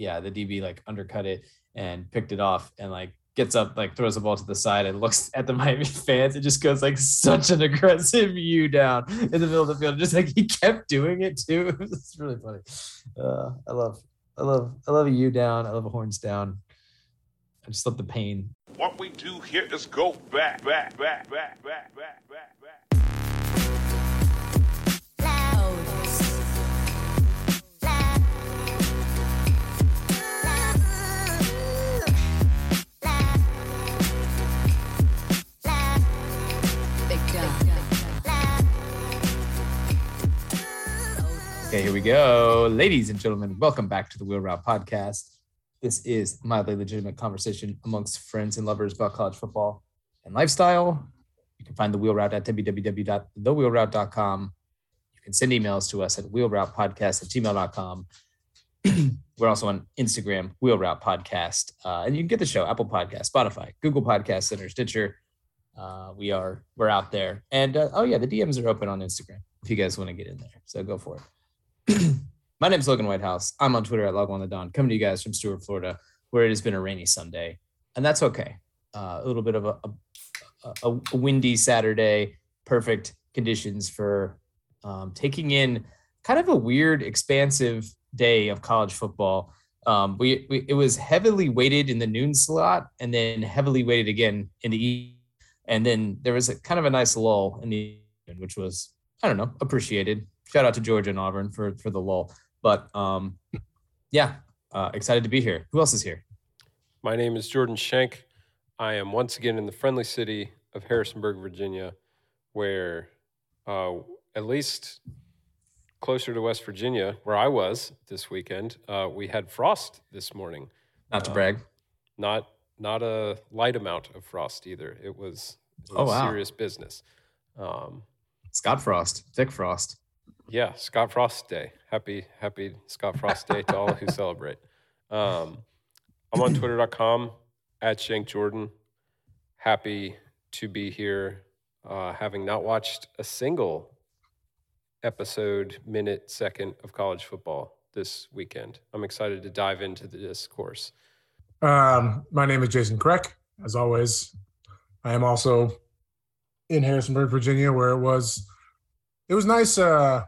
yeah, the DB like undercut it and picked it off and like gets up, like throws the ball to the side and looks at the Miami fans. It just goes like such an aggressive U down in the middle of the field. Just like he kept doing it too. It's really funny. Uh, I love, I love, I love a U down. I love a horns down. I just love the pain. What we do here is go back, back, back, back, back, back, back, Okay, here we go. Ladies and gentlemen, welcome back to the Wheel Route Podcast. This is mildly legitimate conversation amongst friends and lovers about college football and lifestyle. You can find the Wheel Route at www.thewheelroute.com. You can send emails to us at wheelroutepodcast at gmail.com. We're also on Instagram, Wheel Route Podcast. Uh, and you can get the show, Apple Podcast, Spotify, Google Podcast Center, Stitcher. Uh, we are, we're out there. And uh, oh yeah, the DMs are open on Instagram if you guys want to get in there. So go for it. My name is Logan Whitehouse. I'm on Twitter at Log on the Dawn, coming to you guys from Stuart, Florida, where it has been a rainy Sunday, and that's okay. Uh, a little bit of a, a, a, a windy Saturday, perfect conditions for um, taking in kind of a weird, expansive day of college football. Um, we, we it was heavily weighted in the noon slot, and then heavily weighted again in the evening, and then there was a kind of a nice lull in the evening, which was I don't know appreciated shout out to Georgia and Auburn for for the lull. But um, yeah, uh, excited to be here. Who else is here? My name is Jordan Schenk. I am once again in the friendly city of Harrisonburg, Virginia, where uh, at least closer to West Virginia, where I was this weekend, uh, we had frost this morning. Not to Uh, brag. Not not a light amount of frost either. It was, it Oh, wow. serious business. Um, Scott Frost, Thick Frost. Yeah, Scott Frost Day. Happy, happy Scott Frost Day to all who celebrate. Um, I'm on twitter.com at Shank Jordan. Happy to be here, uh, having not watched a single episode, minute, second of college football this weekend. I'm excited to dive into the discourse. Um, my name is Jason Kreck. As always, I am also in Harrisonburg, Virginia, where it was. It was nice. Uh,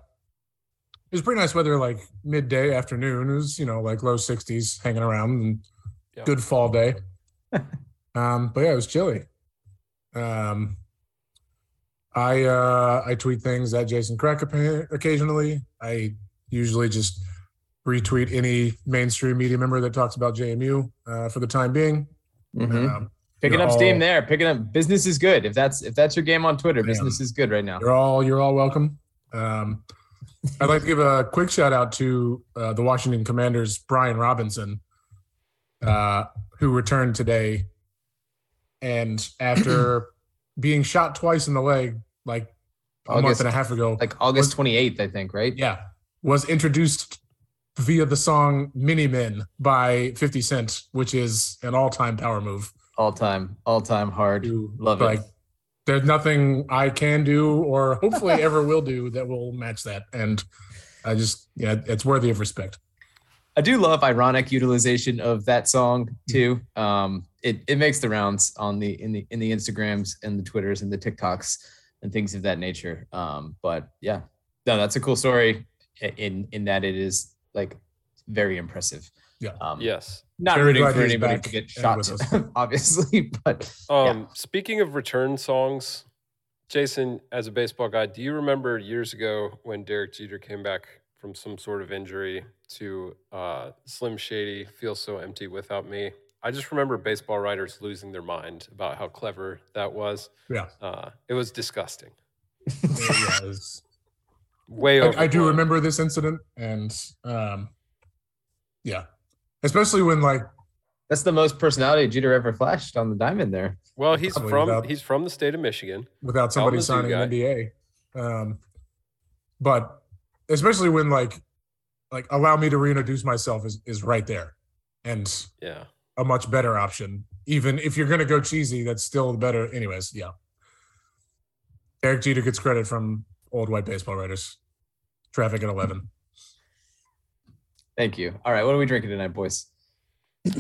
it was pretty nice weather, like midday, afternoon. It was you know like low 60s, hanging around, and Yeah. good fall day. um, but yeah, it was chilly. Um, I uh, I tweet things at Jason Kreck appa- occasionally. I usually just retweet any mainstream media member that talks about JMU uh, for the time being. Mhm. Um, Picking you're up steam there. Picking up business is good. If that's if that's your game on Twitter, Damn. business is good right now. You're all you're all welcome. Um, I'd like to give a quick shout out to uh, the Washington Commanders, Brian Robinson, uh, who returned today, and after being shot twice in the leg, like a month and a half ago, Like August 28th, I think, right? yeah, was introduced via the song "Many Men" by Fifty Cent, which is an all-time power move. All time, all time hard. to, Love like, it. There's nothing I can do or hopefully ever will do that will match that. And I just, yeah, it's worthy of respect. I do love ironic utilization of that song too. Um, it it makes the rounds on the in the in the Instagrams and the Twitters and the TikToks and things of that nature. Um, but yeah, no, that's a cool story. In in that it is like very impressive. Yeah. Um, Yes. Not Very rooting for anybody to get shot, obviously, but Um, Speaking of return songs, Jason, as a baseball guy, do you remember years ago when Derek Jeter came back from some sort of injury to uh, Slim Shady, Feel So Empty Without Me? I just remember baseball writers losing their mind about how clever that was. Yeah. Uh, it was disgusting. it was- Way over. I, I do remember this incident. And um, yeah, especially when like, that's the most personality Jeter ever flashed on the diamond there. Well, he's Probably from without- he's from the state of Michigan. without somebody Kalamazoo signing guy. an NDA. Um, but especially when like, like allow me to reintroduce myself is, is right there. And Yeah. a much better option. Even if you're going to go cheesy, that's still better. Anyways, yeah. Eric Jeter gets credit from old white baseball writers. Traffic at 11. Thank you. All right, what are we drinking tonight, boys?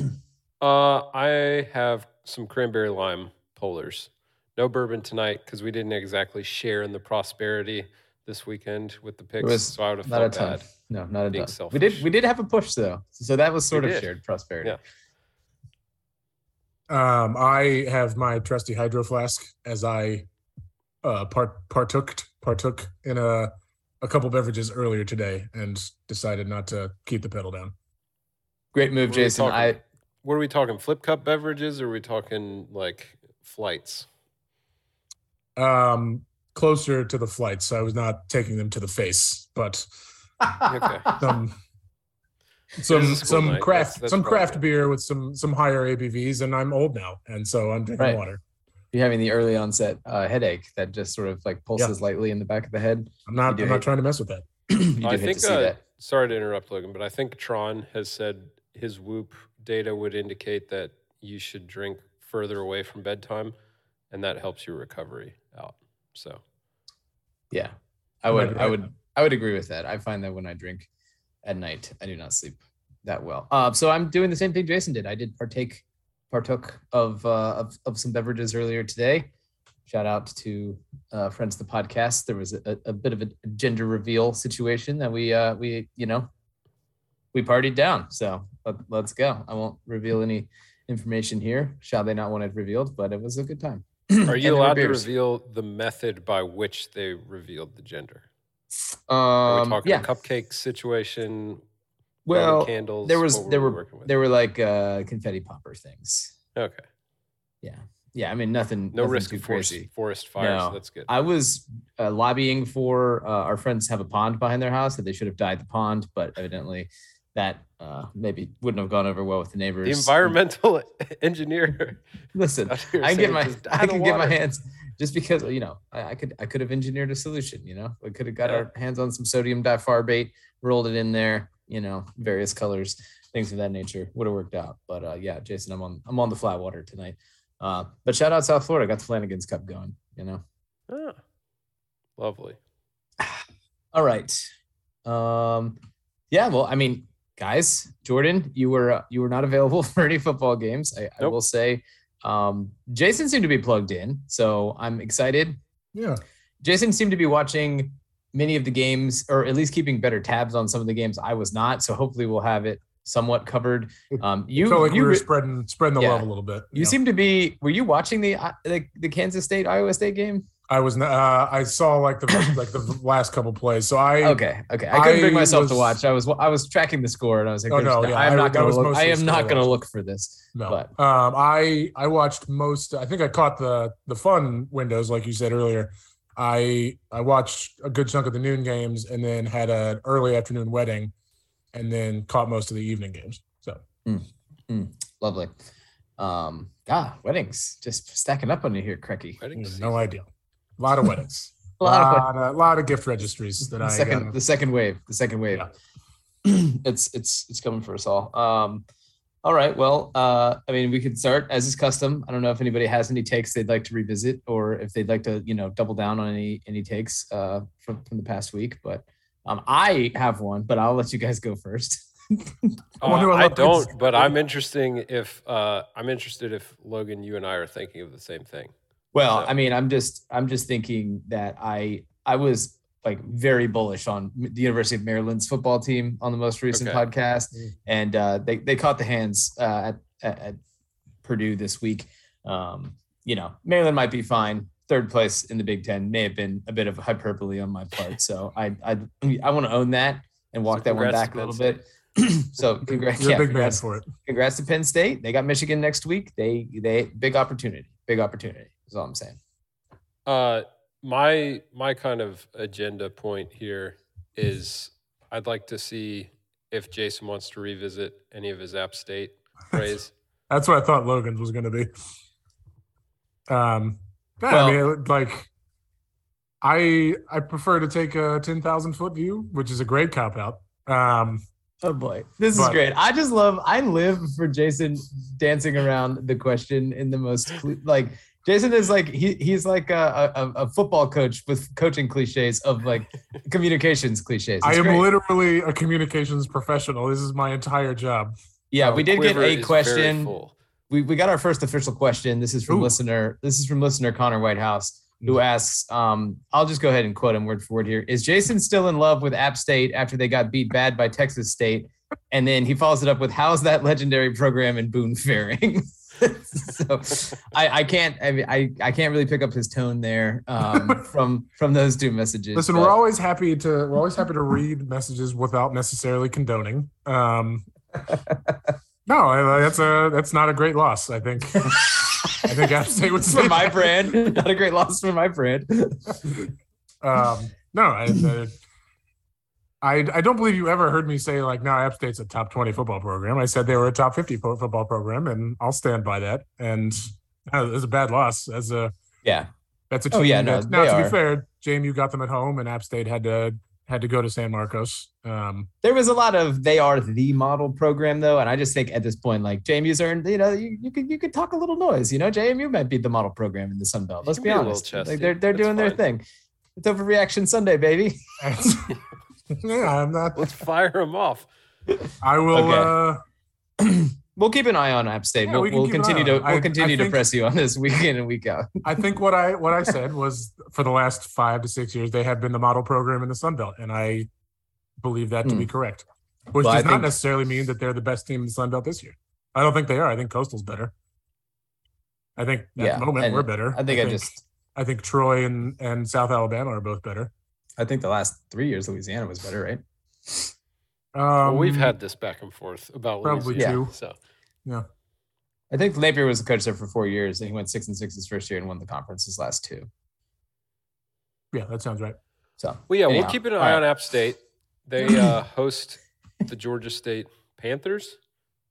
Uh, I have some cranberry lime polars. No bourbon tonight because we didn't exactly share in the prosperity this weekend with the picks. was so I would have Not a felt ton. bad. No, not a being ton. We did we did have a push though, so that was sort We of did. shared prosperity. Yeah. Um, I have my trusty hydro flask as I uh, part partook partook in a a couple beverages earlier today and decided not to keep the pedal down. Great move, What Jason. talking? I What are we talking? Flip cup beverages, or are we talking like flights? Um, closer to the flights, I was not taking them to the face, but Okay. some some some night. craft That's- that's some craft beer with some some higher ABVs, and I'm old now, and so I'm drinking Right. water. You're having the early onset uh, headache that just sort of like pulses lightly in the back of the head. I'm not I'm not trying to mess with that. you I think. to see Uh, that. sorry to interrupt, Logan, but I think Tron has said his Whoop data would indicate that you should drink further away from bedtime, and that helps your recovery out. So Yeah, I would, I would, I would agree with that. I find that when I drink at night, I do not sleep that well. Uh, so I'm doing the same thing Jason did. I did partake, partook of uh, of, of some beverages earlier today. Shout out to uh, friends of the podcast. There was a, a bit of a gender reveal situation that we uh, we you know we partied down. So let, let's go. I won't reveal any information here. Shall they not want it revealed? But it was a good time. Are you allowed to reveal the method by which they revealed the gender? Are we Um, talking yeah. a cupcake situation? Well, candles. there was there we were there were like uh confetti popper things. okay. Yeah, yeah. I mean, nothing. No nothing risk too of forest, crazy. forest fires. No. That's good. I was uh, lobbying for uh, our friends have a pond behind their house that they should have dyed the pond, but evidently that uh, maybe wouldn't have gone over well with the neighbors. the environmental engineer. Listen, I can get my I can get my hands just because you know I, I could I could have engineered a solution. You know, we could have got Yeah. our hands on some sodium difarbate, rolled it in there. You know, various colors, things of that nature would have worked out. But uh, yeah, Jason, I'm on I'm on the flat water tonight. Uh, but shout out South Florida, got the Flanigan's Cup going. You know. Ah, lovely. All right. Um, yeah. Well, I mean, guys, Jordan, you were uh, you were not available for any football games. I, I will say, um, Jason seemed to be plugged in, so I'm excited. Yeah. Jason seemed to be watching many of the games, or at least keeping better tabs on some of the games. I was not, so hopefully we'll have it somewhat covered. Um, you felt like you, we were spreading spreading the Yeah. love a little bit. you know. seem to be. Were you watching the uh, the, the Kansas State Iowa State game? I was uh, I saw like the like the last couple plays. So I Okay, okay. I couldn't bring I myself to watch. I was I was tracking the score, and I was like, Oh, no, yeah, I am I- not gonna look. I am not going to look for this." no. but- um I I watched most I think I caught the the fun windows like you said earlier. I I watched a good chunk of the noon games and then had an early afternoon wedding and then caught most of the evening games. So Lovely. Um, God, weddings just stacking up on you here, Crecky. Wedding no idea. A lot of weddings. A lot of lot, of, lot of gift registries that the I second got. the second wave the second wave Yeah. it's it's it's coming for us all um all right well uh i mean we could start as is custom. I don't know if anybody has any takes they'd like to revisit or if they'd like to you know double down on any any takes uh from, from the past week but um i have one but i'll let you guys go first. I wonder Uh, I don't, but I'm interesting if uh, I'm interested if Logan, you and I are thinking of the same thing. Well, So- I mean, I'm just I'm just thinking that I I was like very bullish on the University of Maryland's football team on the most recent Okay. podcast, Mm. and uh, they they caught the hands uh, at, at at Purdue this week. Um, you know, Maryland might be fine. Third place in the Big Ten may have been a bit of hyperbole on my part, so I I I want to own that and walk So that one back a little bit. so congrats, You're yeah, a big man congrats, for it. congrats to Penn State. They got Michigan next week. They they big opportunity. Big opportunity. Is all I'm saying. Uh, my my kind of agenda point here is I'd like to see if Jason wants to revisit any of his App State praise. That's what I thought Logan's was going to be. Um, yeah, Well- I mean, like, I I prefer to take a ten thousand foot view, which is a great cop out. Um, Oh boy, this is But- great. I just love. I live for Jason dancing around the question in the most like Jason is like he he's like a, a, a football coach with coaching cliches of like communications cliches. I am great. literally a communications professional. This is my entire job. yeah. Our We did get a question. We we got our first official question. This is from Ooh. listener. This is from listener Connor Whitehouse who asks. Um, I'll just go ahead and quote him word for word here. Is Jason still in love with App State after they got beat bad by Texas State? And then he follows it up with, "How's that legendary program in Boone faring?" so I, I can't I, mean, I I can't really pick up his tone there um, from from those two messages. Listen, but- we're always happy to we're always happy to read messages without necessarily condoning. Um, no, that's a that's not a great loss. I think. I think App State would say for my brand. Not a great loss for my brand. Um, no, I, I I I don't believe you ever heard me say like, no, App State's a top twenty football program. I said they were a top fifty football program, and I'll stand by that. And uh, it was a bad loss as a Yeah, that's a team. Oh, team. yeah, no, that, now to are. be fair, Jamie, you got them at home, and App State had to had to go to San Marcos. Um, there was a lot of they are the model program though, and I just think at this point, like JMU's earned, you know, you, you could you could talk a little noise. You know, JMU might be the model program in the Sun Belt. Let's be, be honest. Like they're they're That's doing their thing. It's overreaction Sunday, baby. yeah, I'm not. Let's fire him off. I will. Okay. uh We'll keep an eye on App State. Yeah, we'll we we'll keep an eye continue to. I- we'll I continue to think- press you on this week in and week out. I think what I what I said was for the last five to six years they have been the model program in the Sun Belt, and I believe that to be correct. Which Well, I does not think- necessarily mean that they're the best team in the Sun Belt this year. I don't think they are. I think Coastal's better. I think at Yeah, the moment we're better. I think I just I think Troy and and South Alabama are both better. I think the last three years Louisiana was better, right? Um, well, we've had this back and forth about probably Louisiana, two. So yeah. I think Napier was the coach there for four years, and he went six and six his first year and won the conference his last two. Yeah, that sounds right. So well, yeah, anyhow, we'll keep an all eye right. on App State. They uh, host the Georgia State Panthers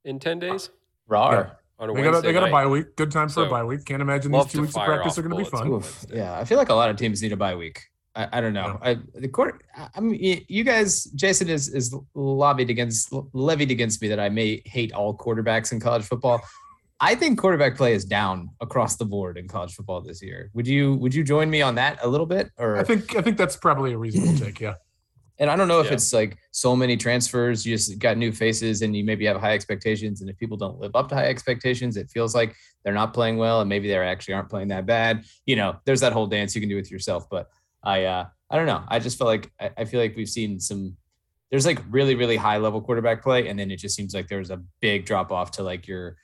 in ten days Rar. on a They got a, they got a bye week. Good time for a bye week. Can't imagine these two weeks of practice are going to be fun. Oof. Yeah, I feel like a lot of teams need a bye week. I, I don't know. I, the court. I I mean, you guys, Jason is is lobbied against, levied against me that I may hate all quarterbacks in college football. I think quarterback play is down across the board in college football this year. Would you Would you join me on that a little bit? Or I think I think that's probably a reasonable take. Yeah. and I don't know if Yeah. it's like so many transfers, you just got new faces and you maybe have high expectations. And if people don't live up to high expectations, it feels like they're not playing well and maybe they actually aren't playing that bad. You know, there's that whole dance you can do with yourself. But I uh I don't know. I just feel like I, I feel like we've seen some there's like really, really high level quarterback play, and then it just seems like there's a big drop off to like your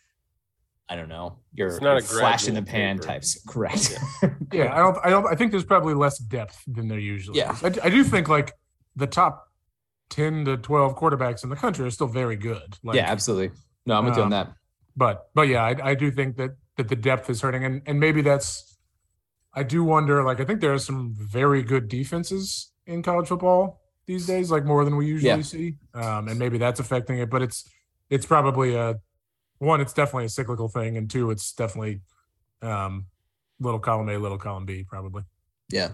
I don't know, your, It's not a flash in the pan taper. types. Correct. Yeah, I don't. I don't. I think there's probably less depth than there usually. Yeah. is. I, I do think like the top ten to twelve quarterbacks in the country are still very good. Like, yeah, absolutely. No, I'm with you on um, that. But but yeah, I, I do think that that the depth is hurting, and and maybe that's. I do wonder. Like I think there are some very good defenses in college football these days, like more than we usually Yeah. see, um, and maybe that's affecting it. But it's it's probably a one. It's definitely a cyclical thing, and two, it's definitely um, little column A, little column B, probably. Yeah.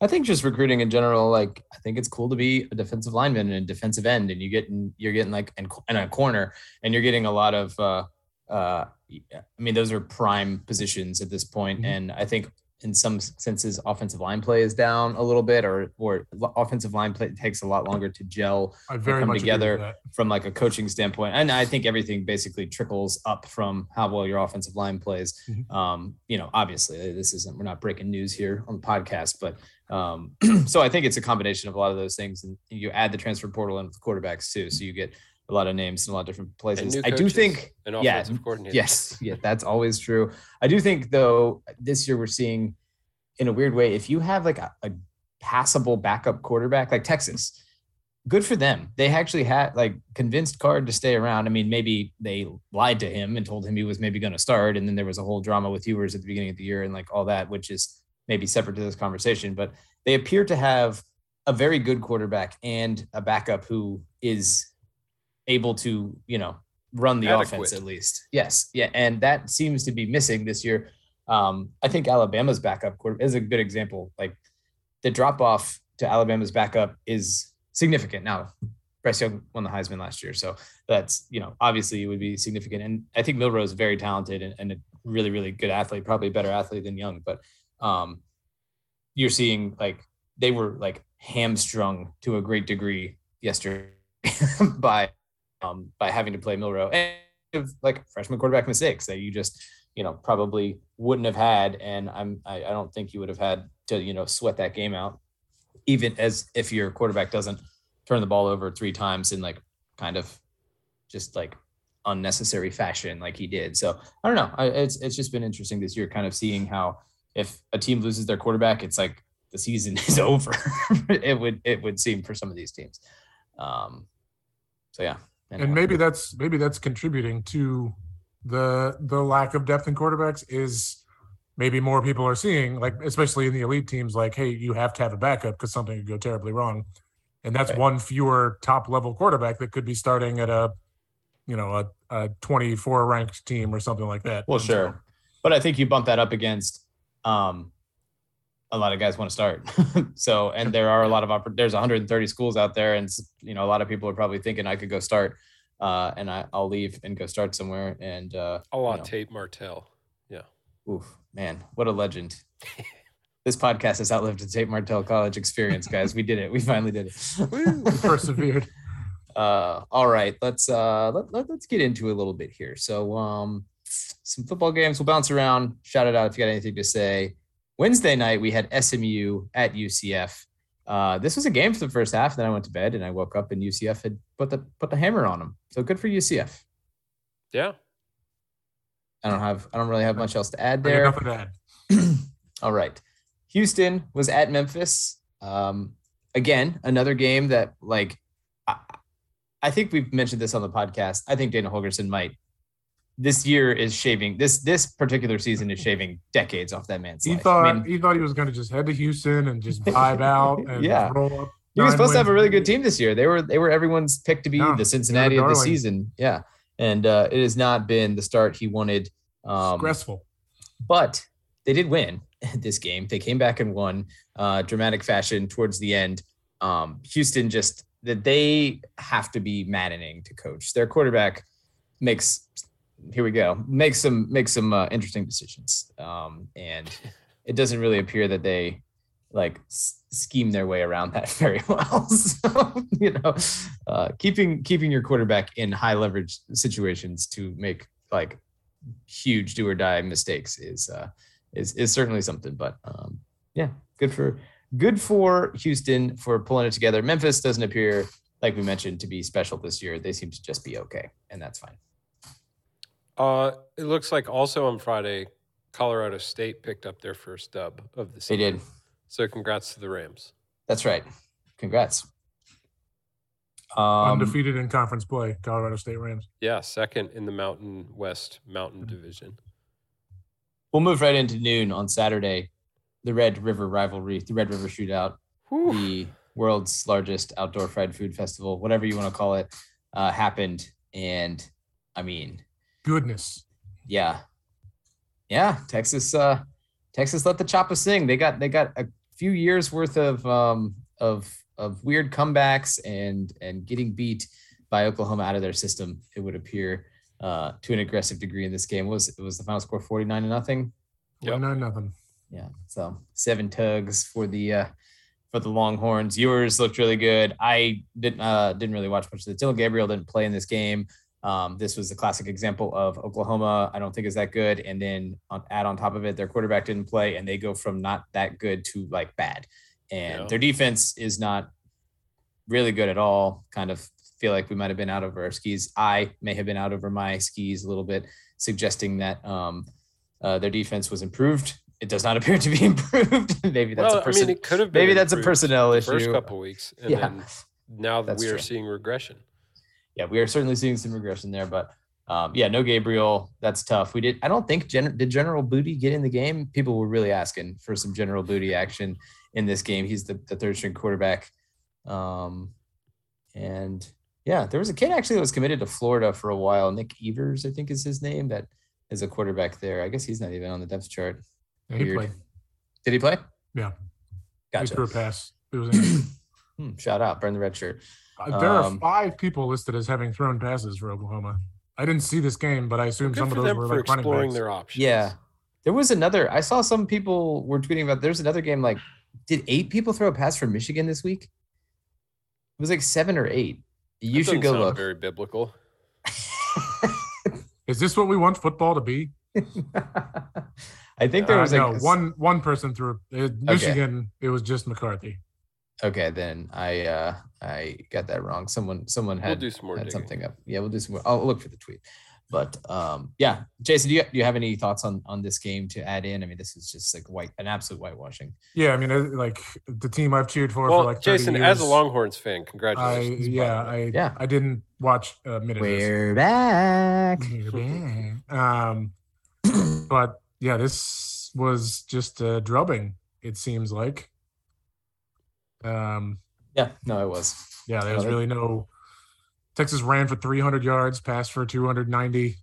I think just recruiting in general, like I think it's cool to be a defensive lineman and a defensive end, and you get in, you're getting like in, in a corner, and you're getting a lot of. uh uh I mean, those are prime positions at this point, Mhm. and I think in some senses, offensive line play is down a little bit, or or offensive line play takes a lot longer to gel come together. from like a coaching standpoint. And I think everything basically trickles up from how well your offensive line plays. Mhm. Um, you know, obviously this isn't, we're not breaking news here on the podcast, but um, so I think it's a combination of a lot of those things. And you add the transfer portal in with the quarterbacks too. So you get a lot of names in a lot of different places. I do think, an yeah, coordinator. yes, yeah, that's always true. I do think though, this year we're seeing in a weird way, if you have like a, a passable backup quarterback like Texas, good for them. They actually had like convinced Card to stay around. I mean, maybe they lied to him and told him he was maybe going to start, and then there was a whole drama with Ewers at the beginning of the year and like all that, which is maybe separate to this conversation. But they appear to have a very good quarterback and a backup who is able to, you know, run the Adequate. offense at least. Yes, yeah, and that seems to be missing this year. Um, I think Alabama's backup is a good example. Like the drop off to Alabama's backup is significant. Now, Bryce Young won the Heisman last year, so that's you know obviously it would be significant. And I think Milroe is very talented and, and a really, really good athlete, probably a better athlete than Young, but um, you're seeing like they were like hamstrung to a great degree yesterday by um, by having to play Milroe and like freshman quarterback mistakes that you just you know probably wouldn't have had, and I'm I, I don't think you would have had to you know sweat that game out, even as if your quarterback doesn't turn the ball over three times in like kind of just like unnecessary fashion like he did. So I don't know. I, it's it's just been interesting this year, kind of seeing how if a team loses their quarterback, it's like the season is over. it would it would seem for some of these teams. Um, so yeah, and Anyway. maybe that's maybe that's contributing to the the lack of depth in quarterbacks is maybe more people are seeing like especially in the elite teams like hey you have to have a backup because something could go terribly wrong and that's Right. one fewer top level quarterback that could be starting at a you know a, a 24 ranked team or something like that Well, And so- sure, but I think you bump that up against um, a lot of guys want to start. so, and there are a lot of oppor- there's 130 schools out there, and you know a lot of people are probably thinking I could go start, uh, and I, I'll leave and go start somewhere. And uh, A la know. Tate Martell. Yeah. Oof, man, what a legend! this podcast has outlived the Tate Martell College experience, guys. We did it. We finally did it. We persevered uh all right let's uh let, let, us get into a little bit here so um some football games we'll bounce around shout it out if you got anything to say wednesday night we had smu at ucf uh this was a game for the first half then i went to bed and i woke up and ucf had put the put the hammer on them so good for ucf Yeah. i don't have i don't really have much else to add there nothing to add. All right. Houston was at Memphis. Um, again, another game that like I, I think we've mentioned this on the podcast. I think Dana Holgorsen might this year is shaving this this particular season is shaving decades off that man's he life. thought I mean, he thought he was going to just head to Houston and just vibe out and Yeah. roll up he was supposed to have a really good team this year. They were they were everyone's pick to be Yeah, the Cincinnati of the season. Yeah. And uh, it has not been the start he wanted. Um, stressful but they did win this game. They came back and won uh, dramatic fashion towards the end. Um, Houston just that they have to be maddening to coach. Their quarterback makes here we go Make some make some uh, interesting decisions, um, and it doesn't really appear that they like s- scheme their way around that very well. so you know, uh, keeping keeping your quarterback in high leverage situations to make like huge do or die mistakes is uh, is is certainly something. But um, yeah, good for good for Houston for pulling it together. Memphis doesn't appear like we mentioned to be special this year. They seem to just be okay, and that's fine. Uh, it looks like also on Friday, Colorado State picked up their first dub of the season. They did. So congrats to the Rams. That's right. Congrats. Um, undefeated in conference play colorado state rams Yeah, second in the Mountain West Mountain Mm-hmm. Division. We'll move right into noon on Saturday. The Red River rivalry, the Red River Shootout, Whew. the world's largest outdoor fried food festival, whatever you want to call it, uh, happened. And I mean, goodness yeah, yeah, Texas, uh, Texas let the choppa sing. They got they got a few years worth of um, of of weird comebacks and and getting beat by Oklahoma out of their system. It would appear uh, to an aggressive degree in this game. Was it was the final score forty nine to nothing. Yep. 29 nothing Yeah. So seven tugs for the uh for the Longhorns. Ewers looked really good. I didn't uh didn't really watch much of the Dillon Gabriel didn't play in this game. Um, this was a classic example of Oklahoma. I don't think is that good, and then on, add on top of it, their quarterback didn't play, and they go from not that good to like bad, and Yeah. their defense is not really good at all. Kind of feel like we might have been out over our skis. I may have been out over my skis a little bit, suggesting that um, uh, their defense was improved. It does not appear to be improved. maybe that's well, a person. I mean, it could have been maybe that's a personnel issue. First couple weeks, and Yeah. then now that That's we are true. seeing regression. Yeah, we are certainly seeing some regression there, but um, yeah, no Gabriel. That's tough. We did. I don't think Gen- did General Booty get in the game. People were really asking for some General Booty action in this game. He's the, the third string quarterback, um, and yeah, there was a kid actually that was committed to Florida for a while. Nick Evers, I think, is his name. That is a quarterback there. I guess he's not even on the depth chart. Yeah, he played Did he play? Yeah. Gotcha. he threw a pass it was. Hmm, shout out, burn the red shirt. Uh, there are Um, five people listed as having thrown passes for oklahoma I didn't see this game, but I assume some of those were like running exploring backs. their options. Yeah. There was another. I saw some people were tweeting about. There's another game. Like, did eight people throw a pass for Michigan this week? It was like seven or eight. You That should go sound look. Very biblical. Is this what we want football to be? I think there Uh, was like no s- one one person threw uh, Michigan. It was just McCarthy. Okay, then I uh I got that wrong. Someone someone We'll had, do some more had digging. something up. Yeah, we'll do some more. I'll look for the tweet. But um yeah, Jason, do you do you have any thoughts on on this game to add in? I mean, this is just like white an absolute whitewashing. Yeah, I mean, uh, like the team I've cheered for Well, for like 30 Jason, years, as a Longhorns fan, congratulations. by yeah. I Yeah. I didn't watch a minute. of this. We're back. um, but yeah, this was just a drubbing. It seems like. Um, Yeah, no, it was. yeah, there was really no. Texas ran for 300 yards, passed for 290.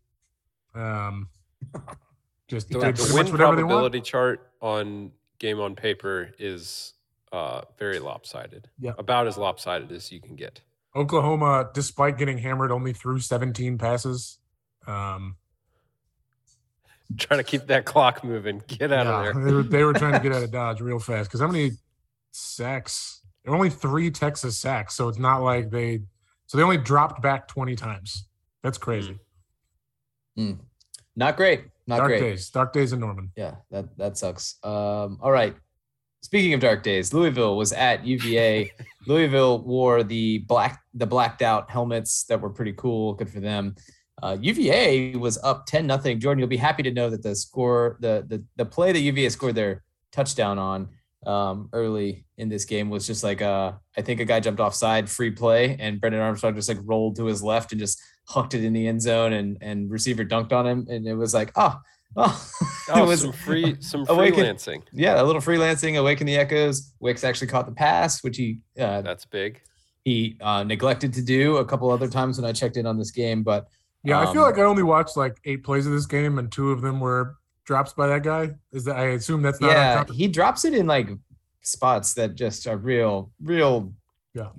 Um, just The, did the win much whatever they want. probability chart on game on paper is uh, very lopsided. Yeah. About as lopsided as you can get. Oklahoma, despite getting hammered, only threw 17 passes. Um, Trying to keep that clock moving. Get out yeah, of there. They were, they were trying to get out of Dodge real fast because how many sacks? There were only three Texas sacks, so it's not like they. So they only dropped back 20 times. That's crazy. Not great. Not Dark great. days. Dark days in Norman. Yeah, that that sucks. Um, all right. Speaking of dark days, Louisville was at UVA. Louisville wore the black the blacked out helmets that were pretty cool. Good for them. Uh, UVA was up 10 nothing. Jordan, you'll be happy to know that the score, the the the play that UVA scored their touchdown on um, early in this game was just like uh, I think a guy jumped offside, free play, and Brennan Armstrong just like rolled to his left and just hucked it in the end zone, and and receiver dunked on him, and it was like oh. Oh, Oh, it was some free, some Awaken- freelancing. yeah, a little freelancing, awaken the echoes. Wicks actually caught the pass, which he uh, That's big. he uh, neglected to do a couple other times when I checked in on this game. But Yeah, I feel Um, like I only watched like eight plays of this game, and two of them were drops by that guy. Is that I assume that's not yeah, he drops it in like spots that just are real, real Yeah.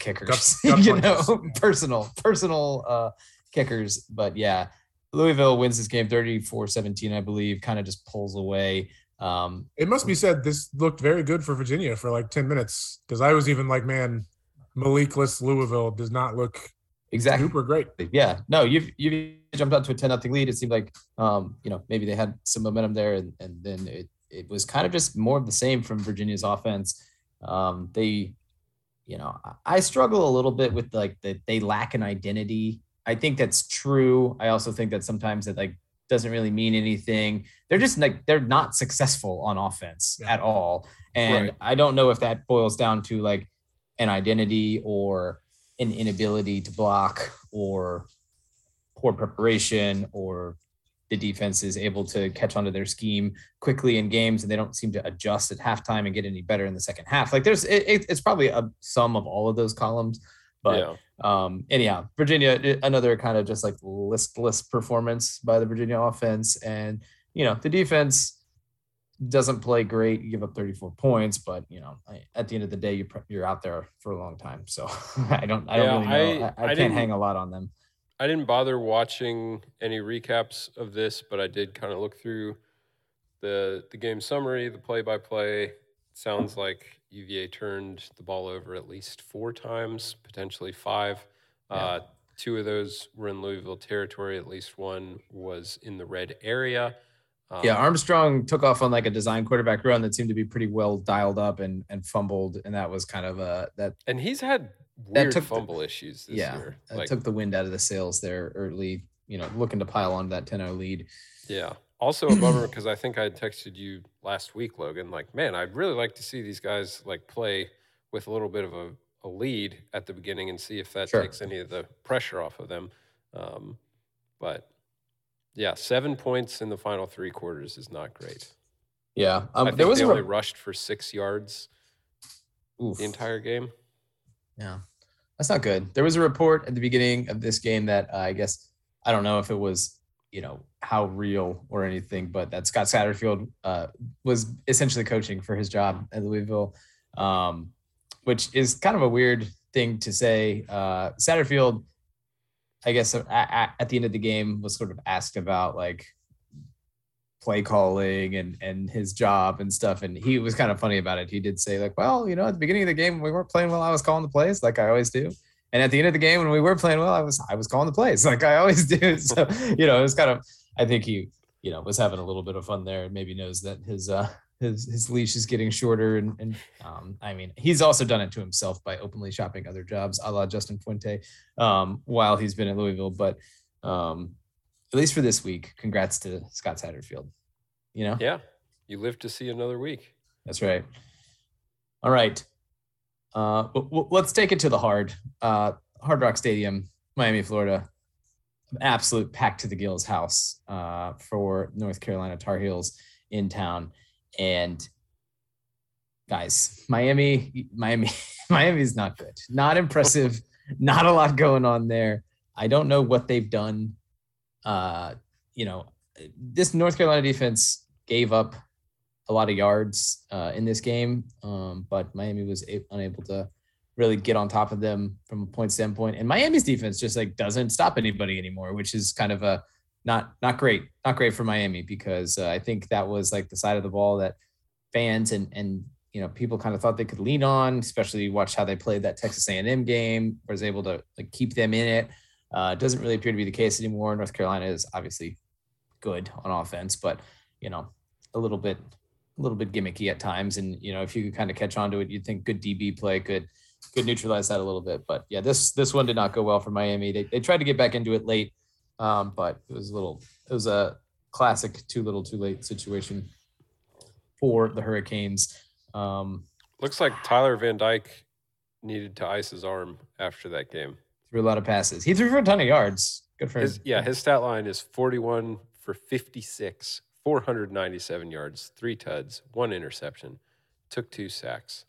kickers. Gut- gut you know, punches, personal, personal uh, kickers. But yeah, Louisville wins this game 34-17, I believe. Kind of just pulls away. Um, It must be said this looked very good for Virginia for like 10 minutes because I was even like, man, Malik-less Louisville does not look exactly. super great. yeah, no, you've you've jumped out to a 10 nothing lead. It seemed like um, you know, maybe they had some momentum there and, and then it, it was kind of just more of the same from Virginia's offense. Um, they, you know, I- I struggle a little bit with like that they lack an identity. I think that's true. I also think that sometimes it like doesn't really mean anything. They're just like they're not successful on offense Yeah. at all. And Right. I don't know if that boils down to like an identity or an inability to block or poor preparation or the defense is able to catch onto their scheme quickly in games and they don't seem to adjust at halftime and get any better in the second half. Like there's it, it- it's probably a sum of all of those columns, but yeah. um anyhow virginia another kind of just like listless performance by the virginia offense and you know the defense doesn't play great you give up 34 points but you know I, at the end of the day you you're out there for a long time so i don't i don't Yeah, really know i, I- I, I can't hang a lot on them I didn't bother watching any recaps of this, but I did kind of look through the the game summary, the play by play. Sounds like UVA turned the ball over at least four times, potentially five. Uh, two of those were in Louisville territory. At least one was in the red area. Um, yeah armstrong took off on like a design quarterback run that seemed to be pretty well dialed up and and fumbled and that was kind of a that and he's had That weird took the- fumble issues this yeah year. that Like, took the wind out of the sails there early you know looking to pile on that 10-0 lead Yeah. Also a bummer because I think I had texted you last week, Logan. Like, man, I'd really like to see these guys like play with a little bit of a, a lead at the beginning and see if that Sure. takes any of the pressure off of them. Um, but yeah, seven points in the final three quarters is not great. yeah I um, think there was they a only re- rushed for six yards Oof. the entire game. Yeah, that's not good. There was a report at the beginning of this game that uh, I guess I don't know if it was you know how real or anything, but that Scott Satterfield uh, was essentially coaching for his job at Louisville, um, which is kind of a weird thing to say. Uh, Satterfield I guess uh, at, the end of the game was sort of asked about like play calling and and his job and stuff and he was kind of funny about it. He did say like well you know at the beginning of the game we weren't playing well i was calling the plays like i always do. And at the end of the game when we were playing well i was i was calling the plays like i always do. So you know it was kind of i think he you know was having a little bit of fun there and maybe knows that his uh his his leash is getting shorter and and um i mean he's also done it to himself by openly shopping other jobs a la justin fuente um while he's been at louisville but um at least for this week, congrats to Scott Satterfield. You know? Yeah. You live to see another week. That's right. All right. Uh, w- w- let's take it to the hard. Uh, hard Rock Stadium, Miami, Florida. Absolute packed to the gills house uh, for North Carolina Tar Heels in town. And guys, Miami, Miami, Miami is not good. Not impressive. not a lot going on there. I don't know what they've done uh, you know, this North Carolina defense gave up a lot of yards uh, in this game, um, but Miami was a- unable to really get on top of them from a point standpoint. And Miami's defense just like doesn't stop anybody anymore, which is kind of a not not great, not great for Miami because uh, I think that was like the side of the ball that fans and and you know people kind of thought they could lean on, especially watch how they played that Texas A&M game, was able to like keep them in it. Uh, doesn't really appear to be the case anymore. North Carolina is obviously good on offense, but you know, a little bit, a little bit gimmicky at times. And you know, if you could kind of catch on to it, you'd think good DB play could could neutralize that a little bit. But yeah, this this one did not go well for Miami. They they tried to get back into it late, um, but it was a little. It was a classic too little too late situation for the Hurricanes. Um, Looks like Tyler Van Dyke needed to ice his arm after that game. threw a lot of passes. He threw for a ton of yards. Good for him. Yeah, his stat line is 41 for 56, 497 yards, three tuds, one interception, took two sacks.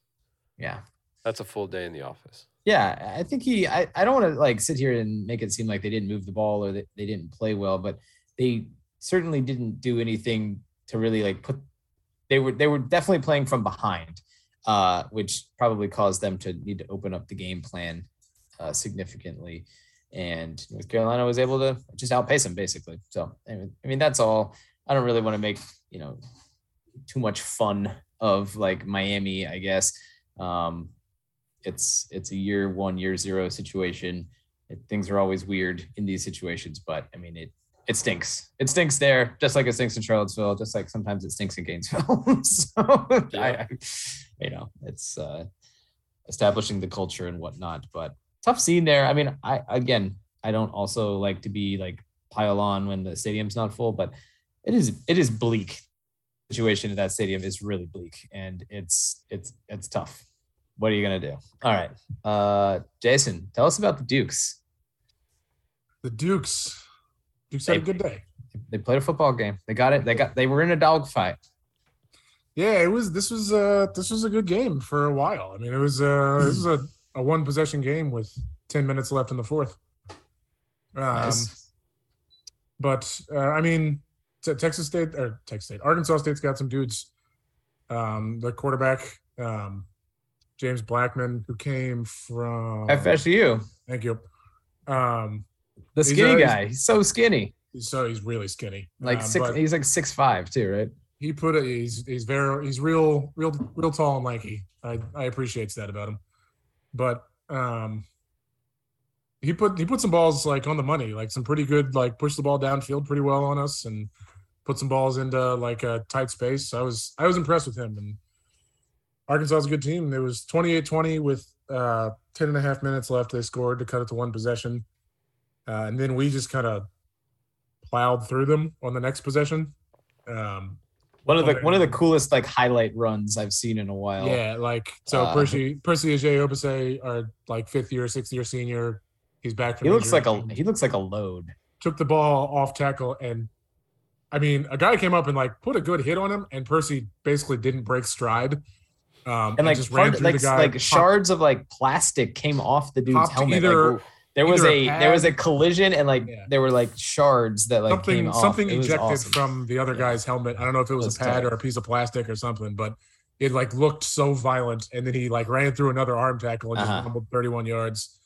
yeah. That's a full day in the office. Yeah, I think he. I, I don't want to like sit here and make it seem like they didn't move the ball or that they didn't play well, but they certainly didn't do anything to really like put. They were they were definitely playing from behind, uh, which probably caused them to need to open up the game plan uh, significantly, and North Carolina was able to just outpace them basically. So I mean, I mean that's all. I don't really want to make you know too much fun of like Miami, I guess. Um, it's it's a year one year zero situation. It, things are always weird in these situations but i mean it it stinks. It stinks there just like it stinks in charlottesville just like sometimes it stinks in gainesville. So I, I you know it's uh establishing the culture and whatnot but tough scene there. I mean i again i don't also like to be like pile on when the stadium's not full but it is it is bleak. Situation in that stadium is really bleak and it's it's it's tough what are you gonna do? All right, uh, Jason, tell us about the Dukes. The Dukes. Dukes had a good day. They played a football game. They got it. They got. They were in a dogfight. Yeah, it was. This was. Uh, this was a good game for a while. I mean, it was. Uh, this was a, a one possession game with ten minutes left in the fourth. Um, Nice. but uh, I mean, Te- Texas State or Texas State, Arkansas State's got some dudes. Um, the quarterback, um, James Blackman, who came from FSU, Thank you. Um, the skinny he's- guy. He's so skinny. He's so he's really skinny. Like Um, six. He's like six five too, right? he put. He's he's very he's real real real tall and lanky. I I appreciate that about him. But um, he put he put some balls like on the money, like some pretty good like push the ball downfield pretty well on us and put some balls into like a tight space. I was I was impressed with him and Arkansas is a good team. It was 28-20 with uh 10 and a half minutes left. They scored to cut it to one possession. Uh, and then we just kind of plowed through them on the next possession. Um, One of the one of the coolest like highlight runs I've seen in a while. Yeah, like so Uh, Percy Percy Agyei-Obese, our like fifth year, sixth year senior. He's back from He looks like a he looks like a load. took the ball off tackle and I mean a guy came up and like put a good hit on him and Percy basically didn't break stride. Um And like just part, like like shards of like plastic came off the dude's helmet. Like, there was either a, a there was a collision and like Yeah. there were like shards that like something something It ejected awesome. from the other guy's helmet. I don't know if it was, was a pad tight. or a piece of plastic or something, but it like looked so violent. And then he like ran through another arm tackle and Uh-huh. just fumbled 31 yards.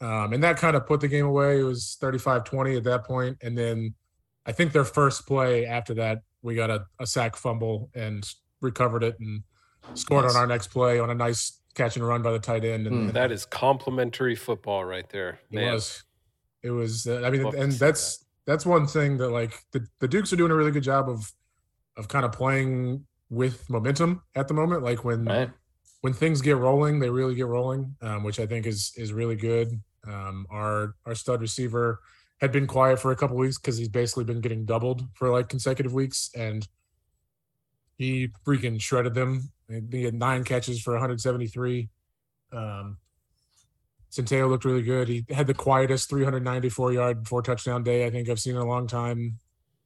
Um, and that kind of put the game away. It was 35 20 at that point. And then I think their first play after that, we got a, a sack fumble and recovered it and scored Nice. on our next play on a nice catch and run by the tight end. And, and That is complimentary football right there. it Man, was, it was, uh, I mean, Love and see that's, that's one thing that like the, the Dukes are doing a really good job of, of kind of playing with momentum at the moment. Like when, Right. when things get rolling, they really get rolling, um, which I think is is really good. Um, our our stud receiver had been quiet for a couple weeks because he's basically been getting doubled for like consecutive weeks, and he freaking shredded them. He had nine catches for 173. Um, Centeio looked really good. He had the quietest 394 yard four touchdown day I think I've seen in a long time.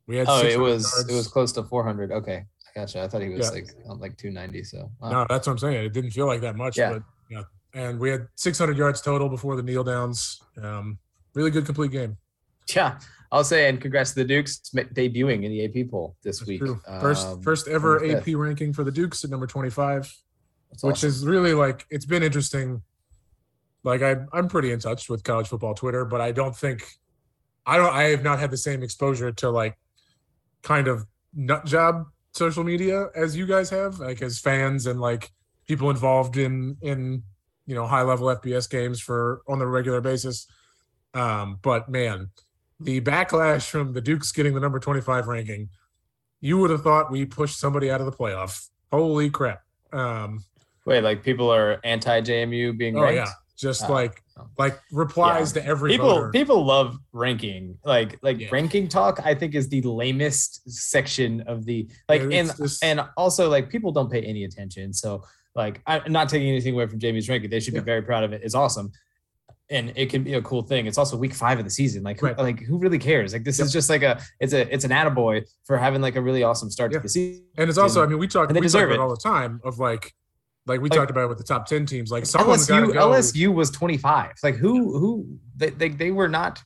We had Oh, it 600 was it was close to 400. Okay, I gotcha. I thought he was Yeah. like on like 290. So wow. No, that's what I'm saying. It didn't feel like that much, Yeah. but yeah. And we had 600 yards total before the kneel downs. Um, really good complete game. yeah, I'll say and congrats to the Dukes debuting in the AP poll this That's week. true. First, Um, first ever 25th. AP ranking for the Dukes at number 25, That's which awesome. is really like it's been interesting. Like I, I'm pretty in touch with college football Twitter, but I don't think I don't. I have not had the same exposure to like kind of nut job social media as you guys have, like as fans and like people involved in in you know high level FBS games for on the regular basis. Um, but man, the backlash from the Dukes getting the number 25 ranking, you would have thought we pushed somebody out of the playoff. Holy crap. Um, Wait, like people are anti JMU being oh ranked. yeah, just Oh. like like replies to every People voter. people love ranking. Like like Yeah. ranking talk. I think is the lamest section of the like Yeah, and just- and also like people don't pay any attention. So like I'm not taking anything away from JMU's ranking. They should Yeah. be very proud of it. It's awesome. And it can be a cool thing. It's also week five of the season. Like, who, Right. like who really cares? Like, this Yep. is just like a, it's a, it's an attaboy for having like a really awesome start Yeah. to the season. and it's also, I mean, we talk, and they we talk about it. all the time of like, like we Like- talked about with the top 10 teams, like someone's LSU, go. LSU was 25. Like who, who they, they, they were not,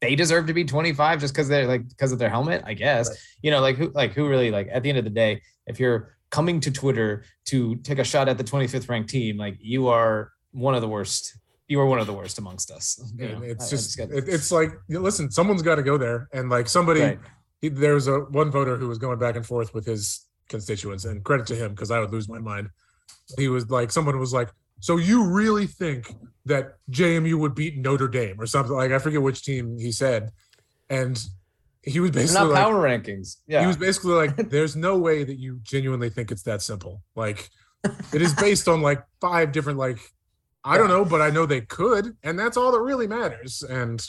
they deserve to be 25 just because they're like, because of their helmet, I guess, Right. you know, like who, like who really like at the end of the day, if you're coming to Twitter to take a shot at the 25th ranked team, like you are one of the worst, you are one of the worst amongst us. You know, it's I- I just, it, it's like, listen, someone's got to go there. And like somebody, right. he, there was a one voter who was going back and forth with his constituents and credit to him because I would lose my mind. He was like, someone was like, so you really think that JMU would beat Notre Dame or something like I forget which team he said, and he was basically not like, power rankings. Yeah. he was basically like, there's no way that you genuinely think it's that simple. Like, it is based on like five different like. I don't know, but I know they could, and that's all that really matters. And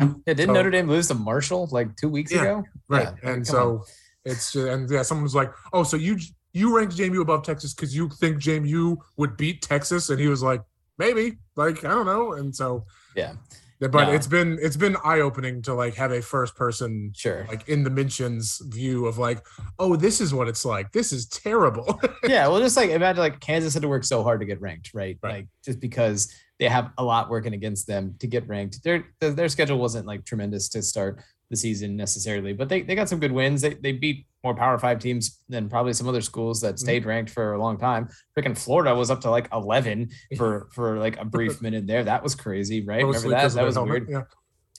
yeah, didn't so- Notre Dame lose to Marshall like two weeks Yeah. ago? Right. Yeah, and so it's just, and yeah, someone was like, "Oh, so you you ranked JMU above Texas because you think JMU would beat Texas?" And he was like, "Maybe, like I don't know." And so, Yeah. But No. it's been it's been eye opening to like have a first person Sure. like in the mentions view of like, "Oh, this is what it's like. This is terrible." yeah, well, just like imagine like Kansas had to work so hard to get ranked, right? Right. Like just because they have a lot working against them to get ranked. Their their their schedule wasn't like tremendous to start the season necessarily, but they, they got some good wins. They they beat more Power Five teams than probably some other schools that stayed ranked for a long time. Freaking Florida was up to like eleven for for like a brief minute there. That was crazy, right? Mostly Remember that? That was helmet, weird. Yeah.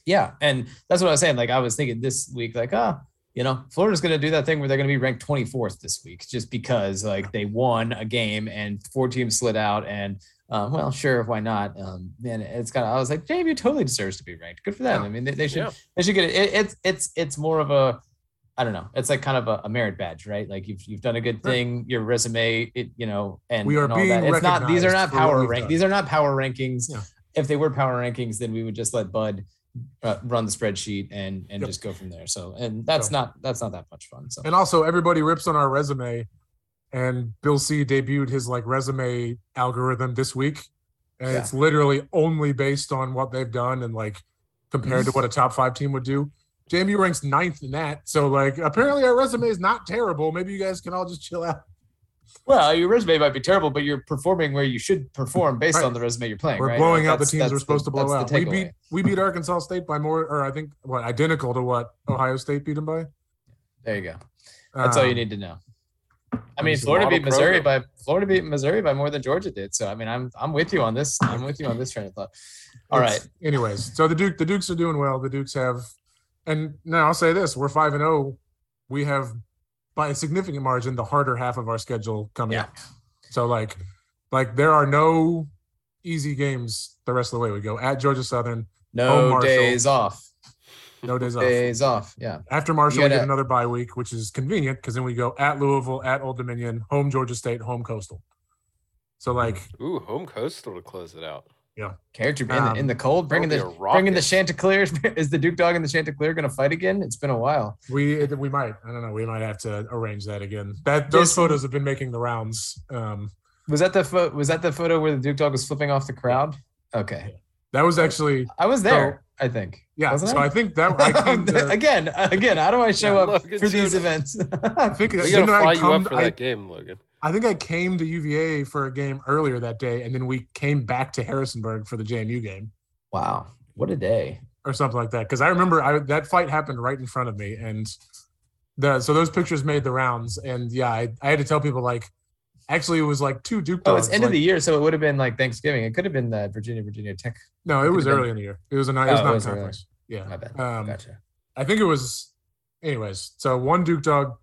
Yeah, and that's what I was saying. Like I was thinking this week, like, ah, you know, Florida's going to do that thing where they're going to be ranked 24th this week, just because like they won a game and four teams slid out, and um, well, sure, why not? Um, and it's kind of, I was like, JMU totally deserves to be ranked. Good for them. Yeah. I mean, they, they should, Yeah. they should get it. it. It's, it's, it's more of a, I don't know. It's like kind of a, a merit badge, right? Like you've you've done a good thing. Your resume, it you know, and We are and all being that. It's not. These are not power rank. done. These are not power rankings. Yeah. If they were power rankings, then we would just let Bud uh, run the spreadsheet and and Yep. just go from there. So and that's So- not that's not that much fun. So And also, everybody rips on our resume, and Bill C debuted his like resume algorithm this week, and Yeah. it's literally only based on what they've done and like compared to what a top five team would do. JMU ranks ninth in that, so like apparently our resume is not terrible. Maybe you guys can all just chill out. well, your resume might be terrible, but you're performing where you should perform based Right. on the resume you're playing. We're right? blowing Like, out the teams we're supposed to blow out. We beat we beat Arkansas State by more, or I think what identical to what Ohio State beat them by. There you go. That's all you Um, need to know. I mean, Florida beat Missouri program. by Florida beat Missouri by more than Georgia did. So I mean, I'm I'm with you on this. I'm with you on this train of thought. All right. It's- Anyways, so the Duke the Dukes are doing well. The Dukes have, and now I'll say this: we're five and zero. We have by a significant margin the harder half of our schedule coming Yeah. up. So like, like there are no easy games the rest of the way. We go at Georgia Southern, No Marshall. days off. no days off. Days off. Yeah. After Marshall, we gotta- get another bye week, which is convenient because then we go at Louisville, at Old Dominion, home Georgia State, home Coastal. So like, Ooh, home coastal to close it out. Character in, Um, the, in the cold, bringing the be bringing the rocket. Chanticleer. Is the Duke Dog and the Chanticleer going to fight again? It's been a while. we we might I don't know we might have to arrange that again. That those Yes. photos have been making the rounds. Um, Was that the pho- was that the photo where the Duke Dog was flipping off the crowd? Okay, that was actually I was there. I think. yeah. Wasn't so I? I think that I came to, again, again. How do I show Yeah, up Logan for these events? I think We didn't gotta I fly you up for I, that game, Logan. I think I came to UVA for a game earlier that day, and then we came back to Harrisonburg for the JMU game wow, what a day! or something like that. Because I remember I, that fight happened right in front of me, and the so those pictures made the rounds. And yeah, I, I had to tell people like, actually, it was like two Duke Dogs, Oh, it's end of the year, so it would have been like Thanksgiving. It could have been the Virginia Virginia Tech. No, it was could've been- early in the year. It was a night. It was Oh, it not was early. conference. Yeah. My bad. Um, gotcha. I think it was, anyways. So one Duke dog,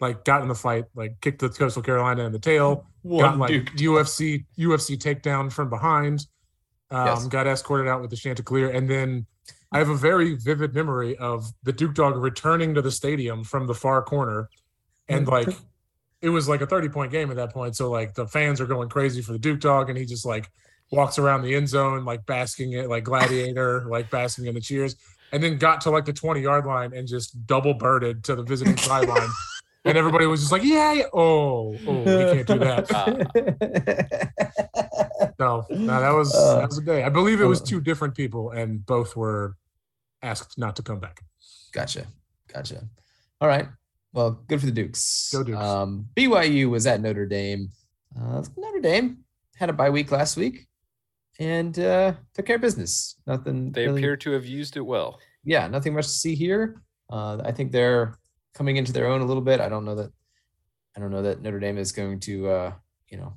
like, got in the fight, like, kicked the Coastal Carolina in the tail, got like UFC UFC takedown from behind, um, Yes. got escorted out with the Chanticleer, and then I have a very vivid memory of the Duke dog returning to the stadium from the far corner, and like. It was like a 30 point game at that point. So like the fans are going crazy for the Duke dog, and he just like walks around the end zone, like basking it, like gladiator, like basking in the cheers and then got to like the 20 yard line and just double birded to the visiting sideline. And everybody was just like, yeah, yeah. Oh, oh, we can't do that. No, no, that was Uh, that was a day. I believe it was uh, two different people, and both were asked not to come back. Gotcha. Gotcha. All right. Well, good for the Dukes. Go Dukes. Um, BYU was at Notre Dame. Uh, Notre Dame had a bye week last week and uh, took care of business. Nothing. They really- appear to have used it well. yeah, nothing much to see here. Uh, I think they're coming into their own a little bit. I don't know that. I don't know that Notre Dame is going to, uh, you know,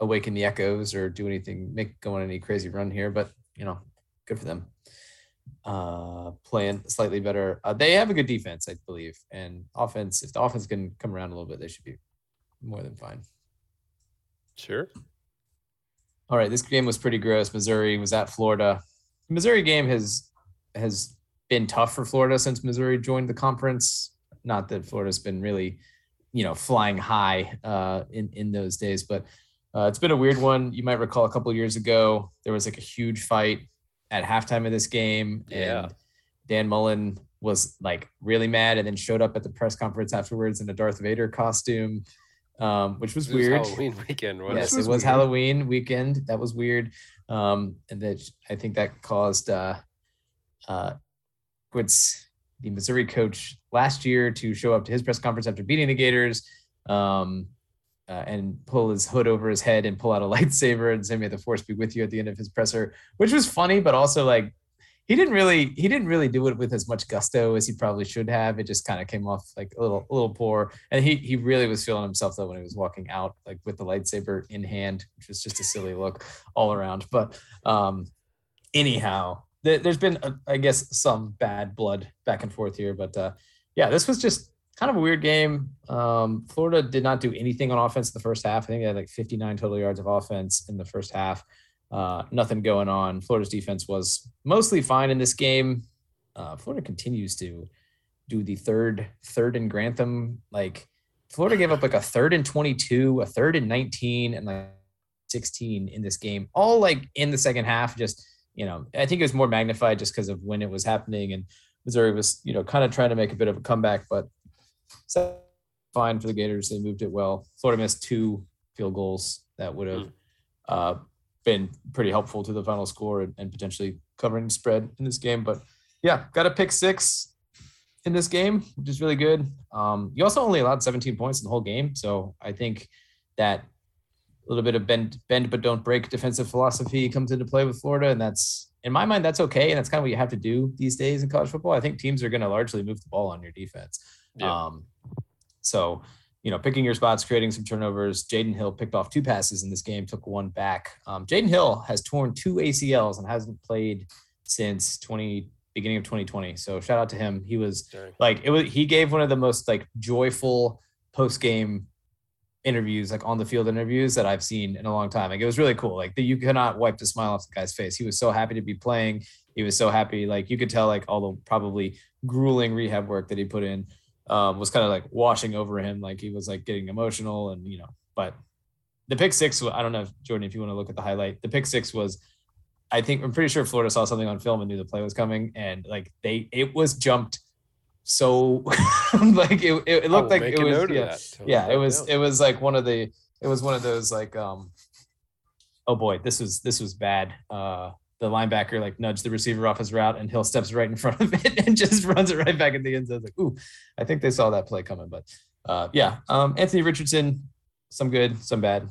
awaken the echoes or do anything, make go on any crazy run here. But you know, good for them. Uh, playing slightly better. Uh, they have a good defense, I believe, and offense. If the offense can come around a little bit, they should be more than fine. Sure. All right, this game was pretty gross. Missouri was at Florida. The Missouri game has has been tough for Florida since Missouri joined the conference. Not that Florida's been really, you know, flying high uh, in in those days, but uh, it's been a weird one. You might recall a couple of years ago there was like a huge fight at halftime of this game, Yeah. and Dan Mullen was like really mad, and then showed up at the press conference afterwards in a Darth Vader costume, um, which was It was weird. Halloween weekend, wasn't Yes, it? it was was weird. Halloween weekend. That was weird. Um, and that I think that caused uh uh what's the Missouri coach last year to show up to his press conference after beating the Gators. Um uh, and pull his hood over his head and pull out a lightsaber and say may the force be with you at the end of his presser which was funny but also like he didn't really he didn't really do it with as much gusto as he probably should have it just kind of came off like a little a little poor and he he really was feeling himself though when he was walking out like with the lightsaber in hand which was just a silly look all around but um anyhow there's been uh, I guess some bad blood back and forth here but uh yeah this was just kind of a weird game. Um florida did not do anything on offense in the first half. I think they had like 59 total yards of offense in the first half. Uh nothing going on. Florida's defense was mostly fine in this game. Uh florida continues to do the third third and grantham. Like florida gave up like a third and 22 a third and 19 and like 16 in this game all like in the second half just you know i think it was more magnified just because of when it was happening and missouri was you know kind of trying to make a bit of a comeback but fine for the gators. They moved it well. Florida missed two field goals that would have uh, been pretty helpful to the final score and, and potentially covering the spread in this game but yeah got a pick six in this game which is really good. Um, you also only allowed 17 points in the whole game so i think that a little bit of bend bend but don't break defensive philosophy comes into play with Florida, and that's in my mind that's okay, and that's kind of what you have to do these days in college football. I think teams are going to largely move the ball on your defense. Yeah. Um, so you know, picking your spots, creating some turnovers. Jaydon Hill picked off two passes in this game, took one back. Um, Jaydon Hill has torn two ACLs and hasn't played since 20 beginning of 2020. So shout out to him. He was like it was he gave one of the most like joyful post game interviews like on the field interviews that I've seen in a long time. Like it was really cool. Like the, you cannot wipe the smile off the guy's face. He was so happy to be playing. He was so happy. Like you could tell like all the probably grueling rehab work that he put in um, was kind of like washing over him. Like he was like getting emotional and you know, but the pick six, I don't know if Jordan, if you want to look at the highlight, the pick six was, I think I'm pretty sure Florida saw something on film and knew the play was coming. And like they, it was jumped so like it, it, looked like it was yeah, yeah it was it was like one of the it was one of those like um oh boy this was this was bad. Uh the linebacker like nudged the receiver off his route and Hill steps right in front of it and just runs it right back at the end zone. Like ooh I think they saw that play coming but uh yeah um Anthony Richardson some good some bad.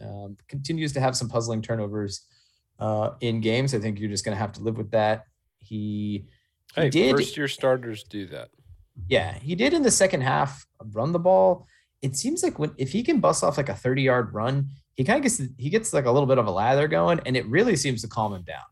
Um continues to have some puzzling turnovers uh in games. I think you're just gonna have to live with that. He he Hey, did first year starters do that. yeah, he did in the second half run the ball. It seems like when if he can bust off like a 30 yard run, he kind of gets he gets like a little bit of a lather going, and it really seems to calm him down.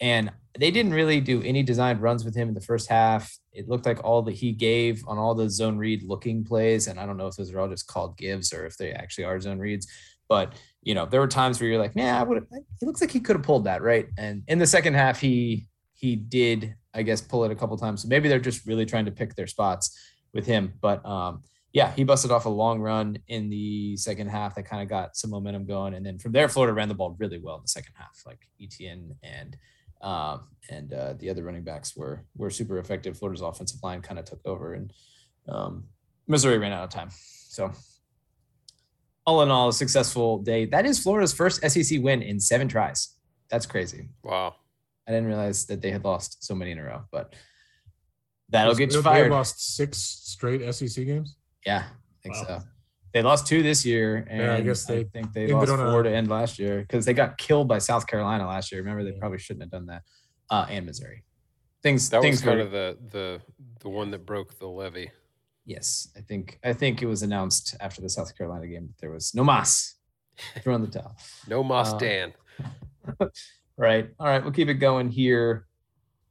And they didn't really do any designed runs with him in the first half. It looked like all that he gave on all the zone read looking plays, and I don't know if those are all just called gives or if they actually are zone reads. But you know, there were times where you're like, "Nah, I would." He looks like he could have pulled that right. And in the second half, he he did, I guess, pull it a couple times. So maybe they're just really trying to pick their spots with him. But um, yeah, he busted off a long run in the second half that kind of got some momentum going. And then from there, Florida ran the ball really well in the second half. Like Etienne and um, and uh, the other running backs were were super effective. Florida's offensive line kind of took over, and um, Missouri ran out of time. So all in all, a successful day. That is Florida's first SEC win in seven tries. That's crazy. Wow. I didn't realize that they had lost so many in a row, but that'll get They you had fired. lost six straight SEC games. Yeah, I think Wow. so. They lost two this year, and Yeah, I I guess they think they ended lost on a- four to end last year because they got killed by South Carolina last year. Remember, they Yeah. probably shouldn't have done that. Uh, and Missouri. Things That things was kind were- of the the the one that broke the levee. yes. I think I think it was announced after the South Carolina game that there was no mas thrown the towel. No Moss Uh, Dan. Right. All right. We'll keep it going here.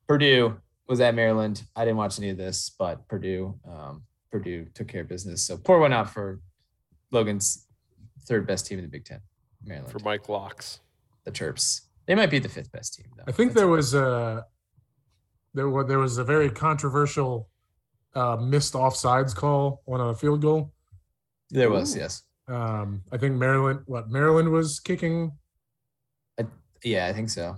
Purdue was at Maryland. I didn't watch any of this, but Purdue, um, Purdue took care of business. So pour one out for Logan's third best team in the Big Ten, Maryland. for Mike Locks. the Terps. They might be the fifth best team. Though. I think That's- there was a there was there was a very controversial uh, missed offsides call on a field goal. there was Ooh. yes, Um, I think Maryland what Maryland was kicking, yeah, I think so.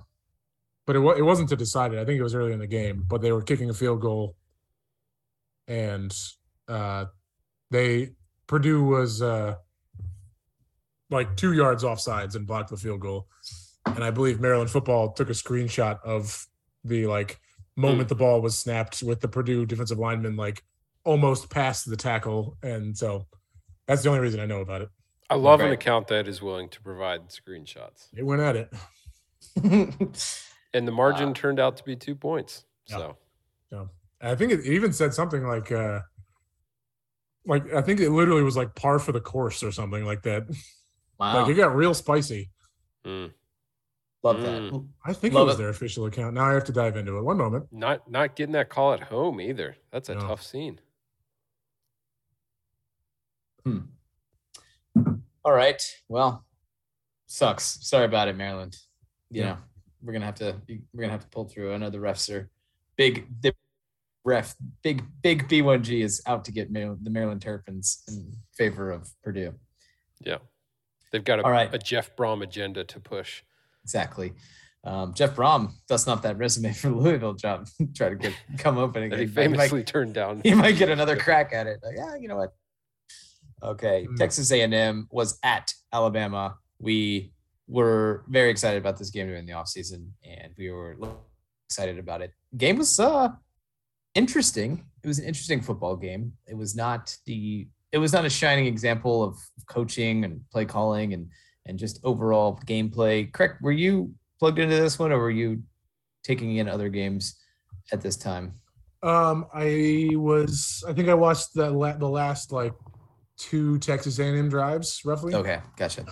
but it wa- it wasn't to decide it. I think it was early in the game, but they were kicking a field goal, and uh, they Purdue was uh, like two yards offsides and blocked the field goal, and I believe Maryland football took a screenshot of the like moment the ball was snapped with the Purdue defensive lineman like almost past the tackle, and so that's the only reason I know about it. I love an account that is willing to provide screenshots. They went at it. And the margin Wow. turned out to be two points. Yeah. So I think it even said something like, uh, like I think it literally was like par for the course or something like that. wow, Like it got real spicy. mm. love Mm. that. I think Love it was it. their official account. Now I have to dive into it. One moment. not not getting that call at home either. That's a No. tough scene. Hmm. All right. Well, sucks. Sorry about it, Maryland. You Yeah. know, we're gonna have to we're gonna have to pull through. I know the refs are big. The ref, big big B1G is out to get Mar- the Maryland Terrapins in favor of Purdue. Yeah. They've got a, All right. a Jeff Brohm agenda to push. Exactly. Um, Jeff Brohm dusting off that resume for Louisville job. Try to get come open That he again. He might- famously turned down. he might get another crack at it. Like, yeah, you know what? Okay, Hmm. Texas A&M was at Alabama. We were very excited about this game during the offseason, and we were excited about it. Game was uh interesting. It was an interesting football game. It was not the it was not a shining example of coaching and play calling and and just overall gameplay. Correct? Were you plugged into this one, or were you taking in other games at this time? Um, I was. I think I watched the la- the last like two Texas A&M drives roughly. Okay, gotcha.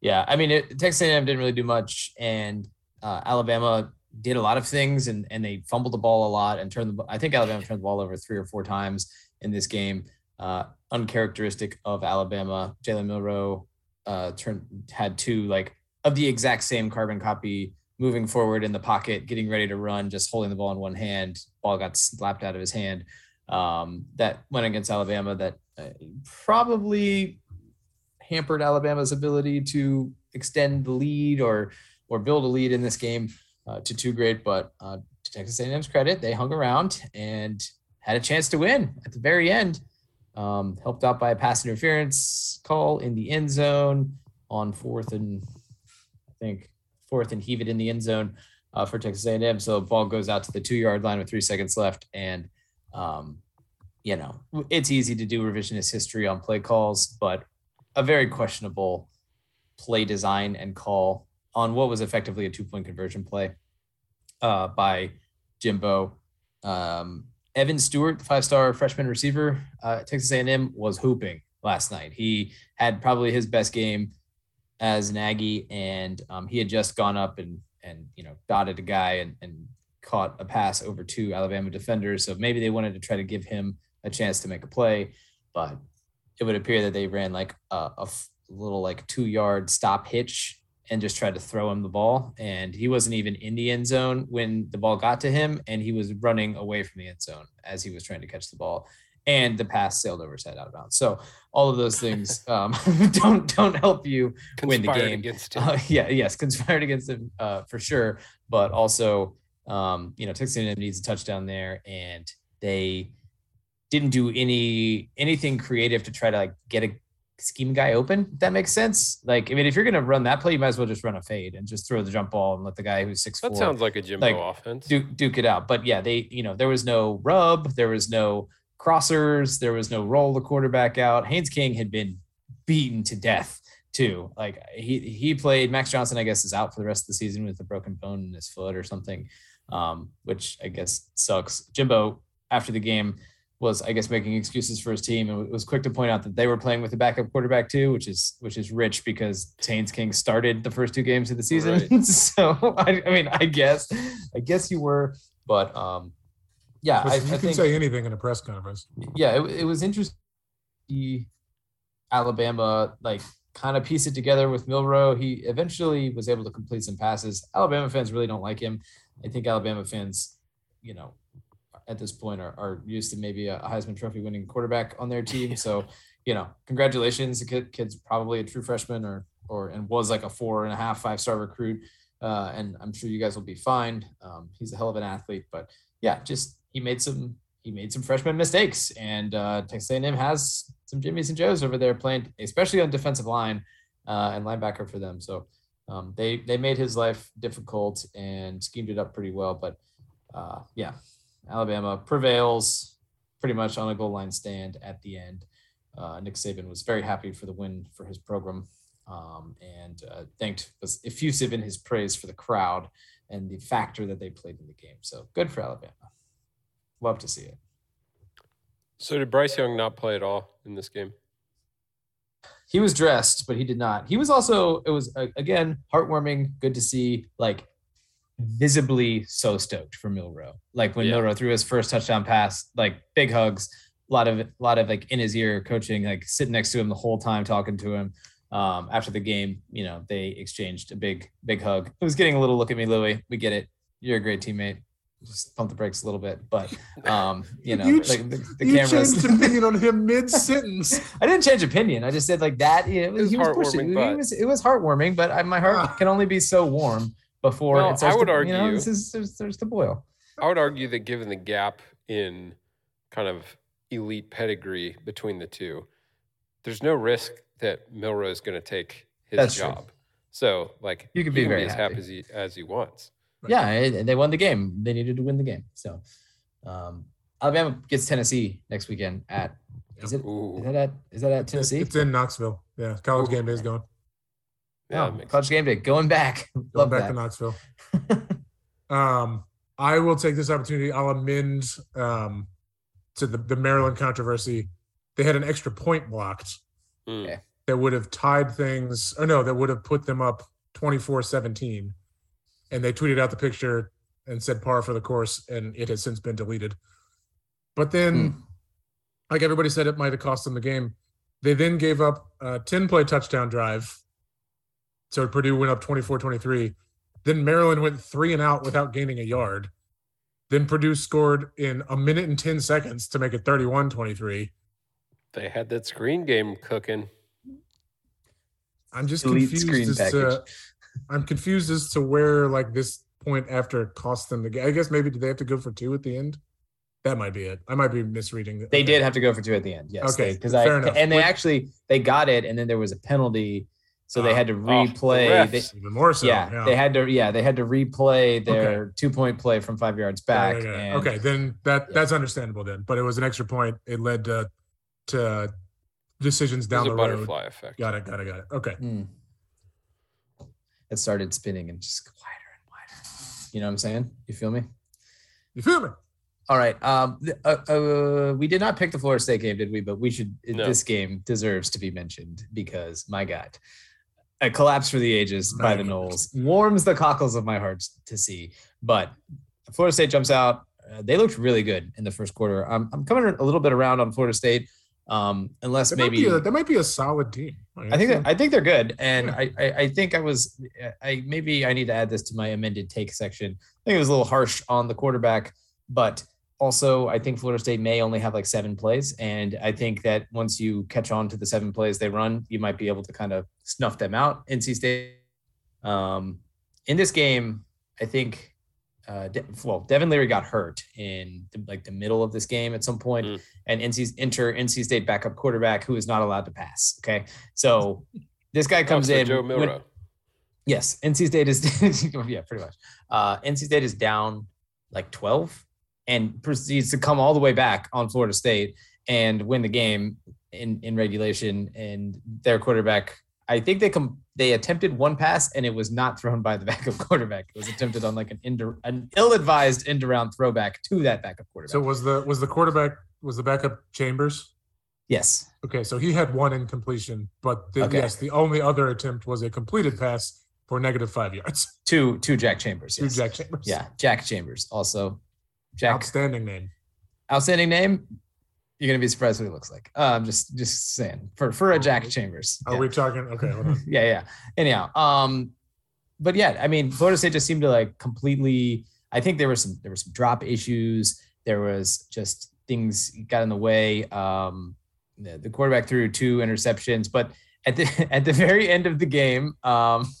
Yeah, I mean, it, Texas A&M didn't really do much, and uh, Alabama did a lot of things, and and they fumbled the ball a lot and turned the. I think Alabama turned the ball over three or four times in this game. Uh, uncharacteristic of Alabama. Jalen Milroe uh, turned had two like of the exact same carbon copy moving forward in the pocket, getting ready to run, just holding the ball in one hand. Ball got slapped out of his hand. Um, that went against Alabama. That uh, probably hampered Alabama's ability to extend the lead or or build a lead in this game uh, to two great. But uh, to Texas A&M's credit, they hung around and had a chance to win at the very end. Um, helped out by a pass interference call in the end zone on fourth and I think fourth and heave it in the end zone uh, for Texas A&M. So ball goes out to the two yard line with three seconds left, and um, you know it's easy to do revisionist history on play calls, but a very questionable play design and call on what was effectively a two point conversion play uh, by Jimbo. Um, Evan Stewart, five star freshman receiver, uh, Texas A&M, was hooping last night. He had probably his best game as an Aggie, and um, he had just gone up and and you know dotted a guy and, and caught a pass over two Alabama defenders. So maybe they wanted to try to give him a chance to make a play, but it would appear that they ran like a, a little like two yard stop hitch and just tried to throw him the ball. And he wasn't even in the end zone when the ball got to him, and he was running away from the end zone as he was trying to catch the ball. And the pass sailed over his head out of bounds. So all of those things um, don't don't help you win the game. against him. Uh, yeah, yes, conspired against him uh, for sure. But also, um, you know, Texas A&M needs a touchdown there, and they didn't do any anything creative to try to like get a scheme guy open. If that makes sense. Like, I mean, if you're gonna run that play, you might as well just run a fade and just throw the jump ball and let the guy who's six that four sounds like a Jimbo like, offense. duke, duke it out. But yeah, they, you know, there was no rub, there was no crossers, there was no roll the quarterback out. Haynes King had been beaten to death too. Like he he played. Max Johnson, I guess, is out for the rest of the season with a broken bone in his foot or something, um, which I guess sucks. Jimbo after the game was I guess making excuses for his team and was quick to point out that they were playing with a backup quarterback too, which is which is rich because Haynes King started the first two games of the season. Right. so I, I mean, I guess I guess you were, but um, yeah, I, I you can think say anything in a press conference. yeah, it, it was interesting. Alabama like kind of piece it together with Milroe. He eventually was able to complete some passes. Alabama fans really don't like him. I think Alabama fans, you know, at this point are, are used to maybe a Heisman Trophy winning quarterback on their team. So, you know, congratulations. The kid, kid's probably a true freshman or or and was like a four and a half, five star recruit. Uh, and I'm sure you guys will be fine. Um, he's a hell of an athlete, but yeah, just he made some he made some freshman mistakes, and uh, Texas A&M has some Jimmys and Joes over there playing, especially on defensive line uh, and linebacker for them. So um, they they made his life difficult and schemed it up pretty well. But uh, yeah, Alabama prevails pretty much on a goal line stand at the end. Uh, Nick Saban was very happy for the win for his program um, and uh, thanked was effusive in his praise for the crowd and the factor that they played in the game. So good for Alabama. Love to see it. So did Bryce Young not play at all in this game? He was dressed, but he did not. He was also, it was uh, again heartwarming, good to see, like visibly so stoked for Milroe. Like when Yeah. Milroe threw his first touchdown pass, like big hugs, a lot of, a lot of like in his ear coaching, like sitting next to him the whole time, talking to him. Um, after the game, you know, they exchanged a big, big hug. It was getting a little look at me, Louie. We get it. You're a great teammate. Just pump the brakes a little bit, but um, you know, You like the, the you cameras. changed opinion on him mid sentence. I didn't change opinion. I just said like that. It was, he was pushing. heartwarming, It but- was, it was heartwarming, but I, my heart Ah. can only be so warm before Well, it starts I would to, You know, argue- this is there's, there's the boil. I would argue that given the gap in kind of elite pedigree between the two, there's no risk that Milroe is going to take his That's true. job. So, like, You could he be can very as happy. happy as he, as he wants. Right. Yeah, and they won the game. They needed to win the game. So, um, Alabama gets Tennessee next weekend at. Is it? Is Ooh, that at? Is that at Tennessee? it's in Knoxville. Yeah, college game day is going. Yeah, that makes college game day. Going back. Going Love back that. to Knoxville. Um, I will take this opportunity. I'll amend um, to the, the Maryland controversy. They had an extra point blocked Mm. That would have tied things, or no, that would have put them up 24 17. And they tweeted out the picture and said par for the course, and it has since been deleted. But then, like everybody said, it might have cost them the game. They then gave up a 10 play touchdown drive. So Purdue went up 24 23. Then Maryland went three and out without gaining a yard. Then Purdue scored in a minute and 10 seconds to make it 31 23. They had that screen game cooking. I'm just Elite confused screen as package. to I'm confused as to where like this point after cost them the game. I guess maybe did they have to go for two at the end? That might be it. I might be misreading. it. They Okay. did have to go for two at the end. Yes. Okay, Because I enough. and they Wait- actually they got it, and then there was a penalty, so they had to the replay. they, refs. even more so. yeah, they had to. Yeah, they had to replay their two point play from five yards back. yeah, yeah. and- okay, then that Yeah. that's understandable then. But it was an extra point. It led to to decisions There's down a the road. butterfly effect. Got it. Got it. Got it. Okay. Hmm. It started spinning and just wider and wider. You know what I'm saying? You feel me? You feel me? All right. Um, uh, uh, we did not pick the Florida State game, did we? But we should. No. This game deserves to be mentioned because my God, a collapse for the ages by the Noles warms the cockles of my heart to see. But Florida State jumps out. Uh, they looked really good in the first quarter. I'm, I'm coming a little bit around on Florida State, um, unless That maybe might a, that might be a solid team. I think that, I think they're good, and Yeah. I, I I think I was I maybe I need to add this to my amended take section. I think it was a little harsh on the quarterback, but also I think Florida State may only have like seven plays, and I think that once you catch on to the seven plays they run, you might be able to kind of snuff them out. NC State, um, in this game, I think. Uh, De- well, Devin Leary got hurt in the, like the middle of this game at some point, Mm. and NC's enter NC State backup quarterback who is not allowed to pass. Okay, so this guy comes in. Joe when- Milroe. yes, NC State is yeah, pretty much. Uh, NC State is down like twelve and proceeds to come all the way back on Florida State and win the game in in regulation. And their quarterback, I think they come they attempted one pass and it was not thrown by the backup quarterback. It was attempted on like an ind- an ill-advised end around throwback to that backup quarterback. So was the was the quarterback was the backup Chambers? yes, Okay, so he had one incompletion, but the, Okay. yes, the only other attempt was a completed pass for negative five yards to to Jack Chambers. yes. Jack Chambers. Yeah, Jack Chambers. Also, Jack, outstanding name. outstanding name. You're gonna be surprised what he looks like. I'm just just saying for for a Jack Chambers. Are Yeah. we talking? Okay, hold on. yeah, yeah. Anyhow, um, but yeah, I mean, Florida State just seemed to like completely. I think there were some there were some drop issues. There was just things got in the way. Um, the, the quarterback threw two interceptions, but at the at the very end of the game, um,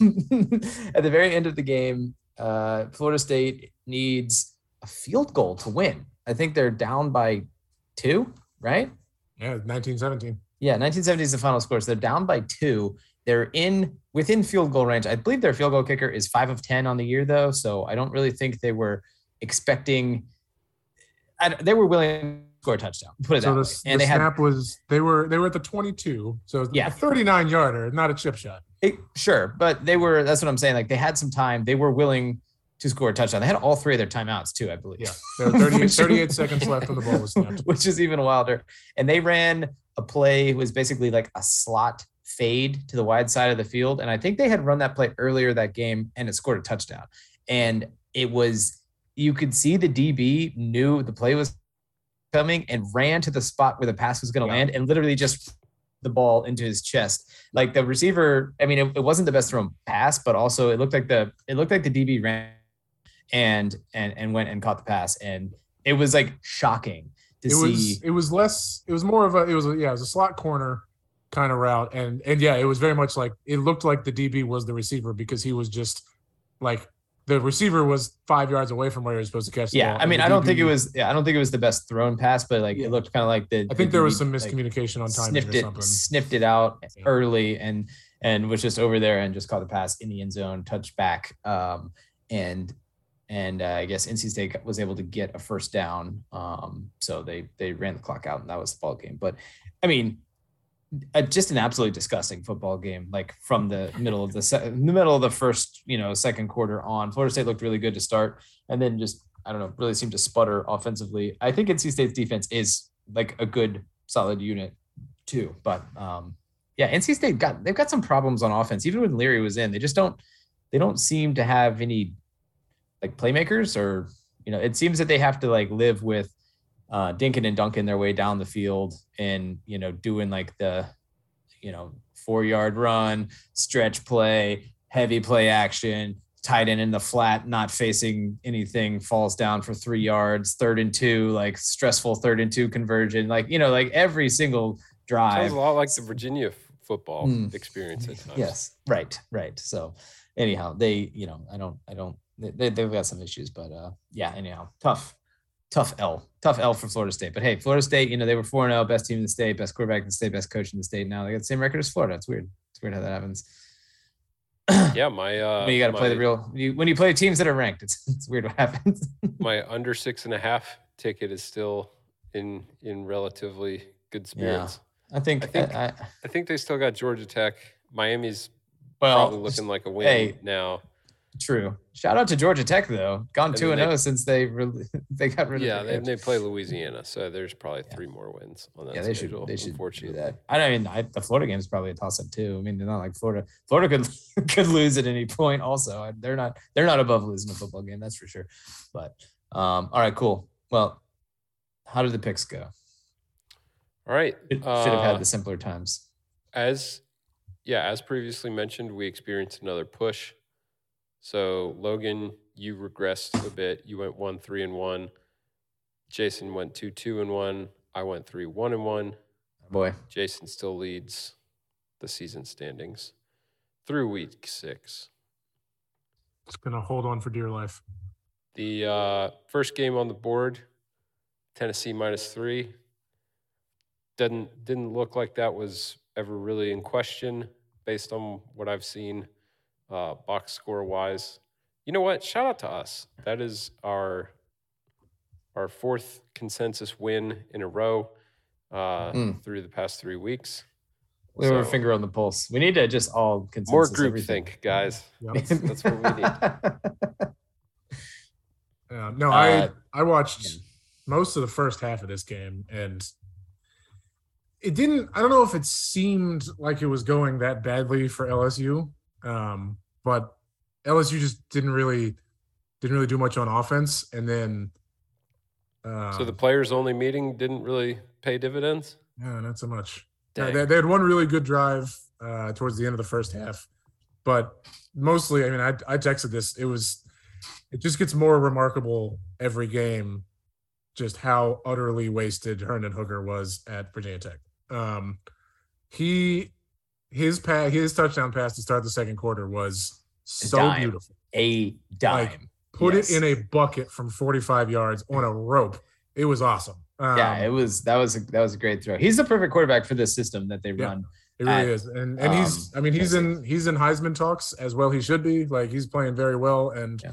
at the very end of the game, uh, Florida State needs a field goal to win. I think they're down by two, right? Yeah, 1917. Yeah, 1970 is the final score. So they're down by two. They're in within field goal range. I believe their field goal kicker is five of 10 on the year, though. So I don't really think they were expecting, I, they were willing to score a touchdown, put it out. So that the, way. the And they had, snap was they were they were at the 22, so Yeah. a 39 yarder, not a chip shot. it- sure, but they were, that's what I'm saying. Like they had some time. They were willing to score a touchdown. They had all three of their timeouts, too, I believe. Yeah, there were 38, Which- 38 seconds left when the ball was snapped. which is even wilder. And they ran a play it was basically like a slot fade to the wide side of the field. And I think they had run that play earlier that game and it scored a touchdown. And it was you could see the DB knew the play was coming and ran to the spot where the pass was going to Yeah. land and literally just the ball into his chest. Like the receiver, I mean, it, it wasn't the best thrown pass, but also it looked like the it looked like the DB ran and and and went and caught the pass. And it was like shocking to It see. was it was less it was more of a it was a, yeah it was a slot corner kind of route and and yeah it was very much like it looked like the DB was the receiver because he was just like the receiver was five yards away from where he was supposed to catch. The yeah, I mean, I don't think it was. Yeah, I don't think it was the best thrown pass, but like Yeah. it looked kind of like the. I think the there was DB, some like, miscommunication on time. sniffed or it, something. sniffed it out early, and and was just over there and just caught the pass in the end zone, touchback. um, and and uh, I guess NC State was able to get a first down. Um, so they they ran the clock out, and that was the ball game. But I mean, just an absolutely disgusting football game. Like from the middle of the se- the middle of the first, you know, second quarter on, Florida State looked really good to start, and then just I don't know, really seemed to sputter offensively. I think NC State's defense is like a good, solid unit too, but um, yeah, NC State got they've got some problems on offense. Even when Leary was in, they just don't they don't seem to have any like playmakers or you know it seems that they have to like live with uh Dinkin and Duncan their way down the field and you know doing like the you know four yard run stretch play heavy play action tight end in the flat not facing anything falls down for three yards third and two like stressful third and two conversion like you know like every single drive Sounds a lot like the Virginia football Mm. experience at times. Yes, right, right. So anyhow, they, you know, I don't, I don't, they, they- they've got some issues, but uh, yeah, anyhow, tough, tough L, tough L for Florida State. But hey, Florida State, you know, they were 4 0, best team in the state, best quarterback in the state, best coach in the state. Now they got the same record as Florida. It's weird. It's weird how that happens. Yeah, my uh, you got to play the real, you, when you play teams that are ranked, it's, it's weird what happens. my under six and a half ticket is still in in relatively good spirits. I think, I think- I, I, I think they still got Georgia Tech. Miami's well, probably looking like a win hey, now. True. Shout out to Georgia Tech though, gone two and zero since they really, they got rid of Yeah, they, they play Louisiana, so there's probably Yeah. three more wins on that yeah, they schedule. should they should do that. I don't mean I, the Florida game is probably a toss up too. I mean, they're not like Florida. Florida could could lose at any point. Also, they're not they're not above losing a football game. That's for sure. But um, all right, cool. Well, how did the picks go? All right. Should, should have uh, had the simpler times. as yeah, as previously mentioned, we experienced another push. So Logan, you regressed a bit. You went one three and one. Jason went two two and one. I went three one and one. Boy, Jason still leads the season standings through week six. Just gonna hold on for dear life. The uh, first game on the board, Tennessee minus three. Didn't didn't look like that was ever really in question based on what I've seen, uh, box score wise. You know what? Shout out to us. That is our our fourth consensus win in a row uh, Mm. through the past three weeks. we have a finger on the pulse. We need to just all consensus More group everything. think, guys. Yep. That's, that's what we need. Yeah, no, Uh, I I watched yeah. most of the first half of this game, and it didn't. I don't know if it seemed like it was going that badly for LSU, um, but LSU just didn't really didn't really do much on offense, and then um, so the players only meeting didn't really pay dividends. yeah, not so much. Uh, they, they had one really good drive uh, towards the end of the first half, but mostly, I mean, I, I texted this. It was, it just gets more remarkable every game, just how utterly wasted Hendon Hooker was at Virginia Tech. Um, he, his pass, his touchdown pass to start the second quarter was so dime. beautiful. a dime. Like, Put Yes. it in a bucket from 45 yards on a rope. It was awesome. Um, yeah, it was that was a, that was a great throw. He's the perfect quarterback for this system that they Yeah. run. It really at, is, and and he's. um, I mean, he's in he's in Heisman talks as well. He should be. Like he's playing very well, and Yeah.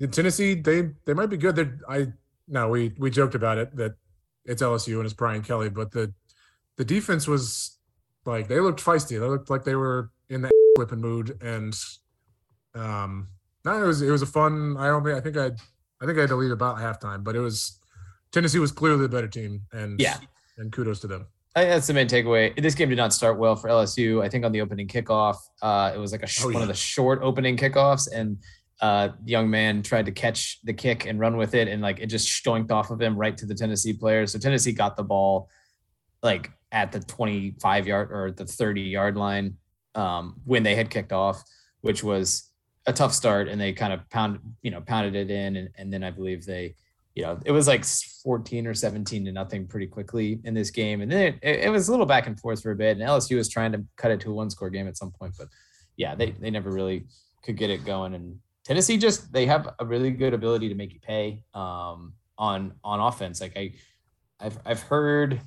in Tennessee, they they might be good. They're, I no, we we joked about it that it's LSU and it's Brian Kelly, but the the defense was like they looked feisty. They looked like they were in the whipping mood, and um, no, it was it was a fun. I don't think I think I I think I had to leave about halftime, but it was Tennessee was clearly the better team, and Yeah. and kudos to them. I think that's the main takeaway. This game did not start well for LSU. I think on the opening kickoff, uh, it was like a sh- Oh, one yeah. of the short opening kickoffs, and uh, the young man tried to catch the kick and run with it, and like it just stoinked off of him right to the Tennessee players. So Tennessee got the ball like at the 25 yard or the 30 yard line um, when they had kicked off, which was a tough start, and they kind of pounded you know pounded it in, and, and then I believe they you know, it was like 14 or 17 to nothing pretty quickly in this game. And then it, it was a little back and forth for a bit. And LSU was trying to cut it to a one score game at some point. But yeah, they, they never really could get it going. And Tennessee just, they have a really good ability to make you pay um, on on offense. Like I, I've, I've heard,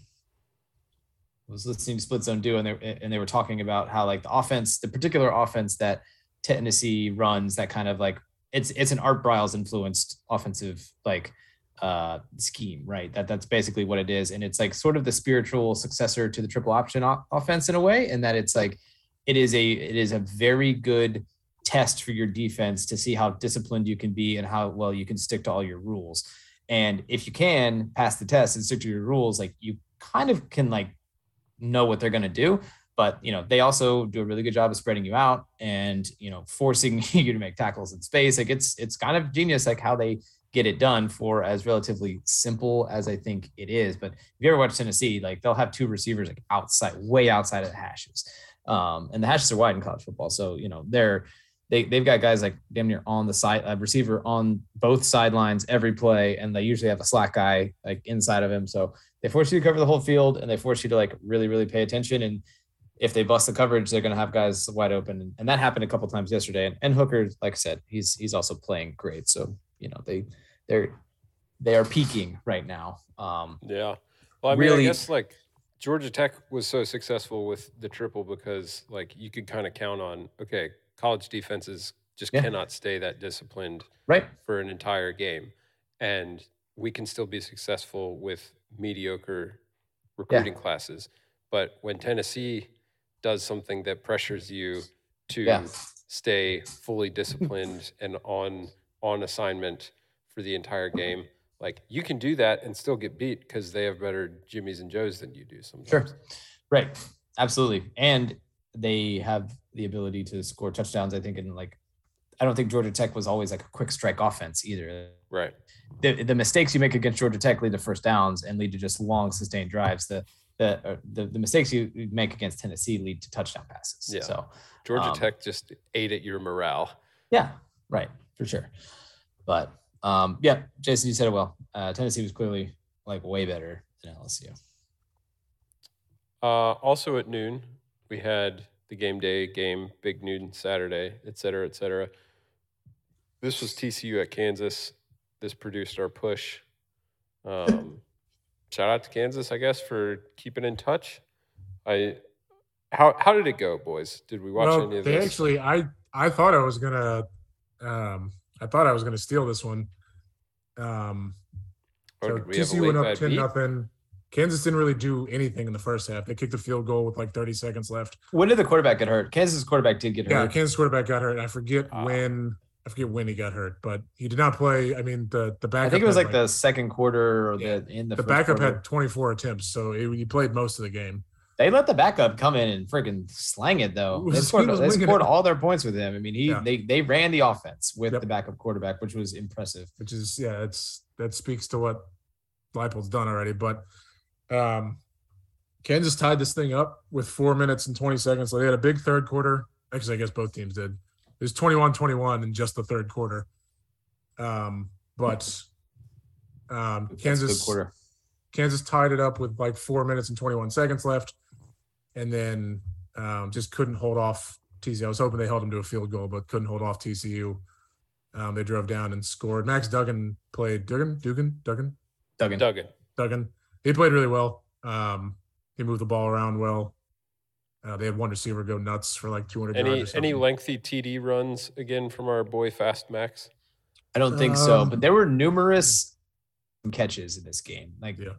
was listening to Split Zone Duo, and they, and they were talking about how like the offense, the particular offense that Tennessee runs, that kind of like, it's it's an Art Briles influenced offensive like uh scheme right? That that's basically what it is. And it's like sort of the spiritual successor to the triple option o- offense in a way and that it's like it is a it is a very good test for your defense to see how disciplined you can be and how well you can stick to all your rules. And if you can pass the test and stick to your rules like you kind of can like know what they're going to do but you know they also do a really good job of spreading you out and you know forcing you to make tackles in space. Like it's it's kind of genius like how they get it done for as relatively simple as I think it is. But if you ever watch Tennessee, like they'll have two receivers like outside, way outside of the hashes. Um, and the hashes are wide in college football. So, you know, they're they they've got guys like damn near on the side uh, receiver on both sidelines every play, and they usually have a slack guy like inside of him. So they force you to cover the whole field and they force you to like really, really pay attention. And if they bust the coverage, they're going to have guys wide open. And that happened a couple times yesterday. And, and Hooker, like I said, he's he's also playing great. So you know they they're they are peaking right now. Um, Yeah. Well, I mean, Really- I guess like Georgia Tech was so successful with the triple because like you could kind of count on okay, college defenses just Yeah. cannot stay that disciplined right. for an entire game, and we can still be successful with mediocre recruiting classes. But when Tennessee does something that pressures you to Yeah. stay fully disciplined and on on assignment for the entire game, like you can do that and still get beat because they have better Jimmys and Joes than you do sometimes. Sure. Right. Absolutely. And they have the ability to score touchdowns. I think in like, I don't think Georgia Tech was always like a quick strike offense either. Right. The, the mistakes you make against Georgia Tech lead to first downs and lead to just long sustained drives. The the uh, the, the mistakes you you make against Tennessee lead to touchdown passes. Yeah. So Georgia Um, Tech just ate at your morale. yeah, right, for sure. But um, yeah, Jason, you said it well. Uh, Tennessee was clearly like way better than LSU. Uh, also at noon, we had the game day game, big noon Saturday, et cetera, et cetera. This was TCU at Kansas. This produced our push. Um, shout out to Kansas, I guess, for keeping in touch. I how how did it go, boys? Did we watch well, any of they this? actually, I I thought I was gonna, um, I thought I was gonna steal this one. Um, or so did we TCU went up ten beat? nothing. Kansas didn't really do anything in the first half. They kicked a field goal with like 30 seconds left. When did the quarterback get hurt? Kansas quarterback did get hurt. Yeah. Kansas quarterback got hurt. I forget Ah. when. I forget when he got hurt, but he did not play. I mean, the the backup. I think it was had, like the second quarter or Yeah. the in the, the backup quarter. had 24 attempts, so it, he played most of the game. They let the backup come in and freaking slang it though. He They scored, they scored all their points with him. I mean, he Yeah. they they ran the offense with Yep. the backup quarterback, which was impressive. which is yeah, it's that speaks to what Leipold's done already. But um, Kansas tied this thing up with four minutes and 20 seconds. So they had a big third quarter. Actually, I guess both teams did. It was 21-21 in just the third quarter. Um, but um, That's a good Kansas quarter. Kansas tied it up with like four minutes and 21 seconds left, and then um, just couldn't hold off TCU. I was hoping they held them to a field goal, but couldn't hold off TCU. Um, they drove down and scored. Max Duggan played. Duggan, Dugan, Duggan, Duggan. Duggan. Duggan. He played really well. Um, he moved the ball around well. Uh, they had one receiver go nuts for like 200 yards. Any or any lengthy TD runs again from our boy Fast Max? I don't think so, Um, but there were numerous catches in this game. Like Yeah.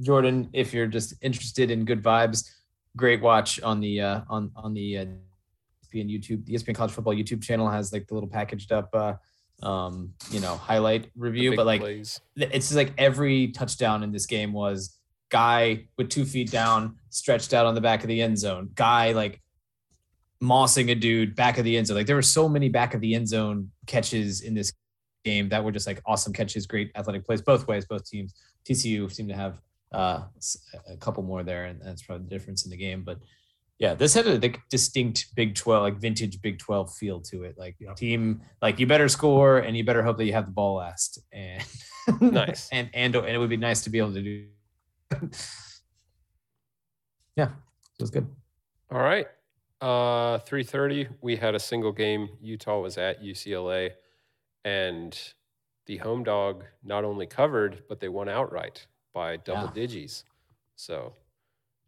Jordan, if you're just interested in good vibes, great watch on the uh, on on the uh, ESPN YouTube. The ESPN College Football YouTube channel has like the little packaged up, uh, um, you know, highlight review. But like plays. it's just like every touchdown in this game was guy with two feet down, stretched out on the back of the end zone. Guy like mossing a dude back of the end zone. Like there were so many back of the end zone catches in this game that were just like awesome catches, great athletic plays both ways. Both teams. TCU seemed to have uh, a couple more there, and that's probably the difference in the game. But yeah, this had a distinct Big Twelve, like vintage Big Twelve feel to it. Like Yeah. team, like you better score, and you better hope that you have the ball last. And Nice. and and and it would be nice to be able to do. yeah, it was good. All right. Uh, 3:30. We had a single game. Utah was at UCLA, and the home dog not only covered, but they won outright by double Yeah. digits. So,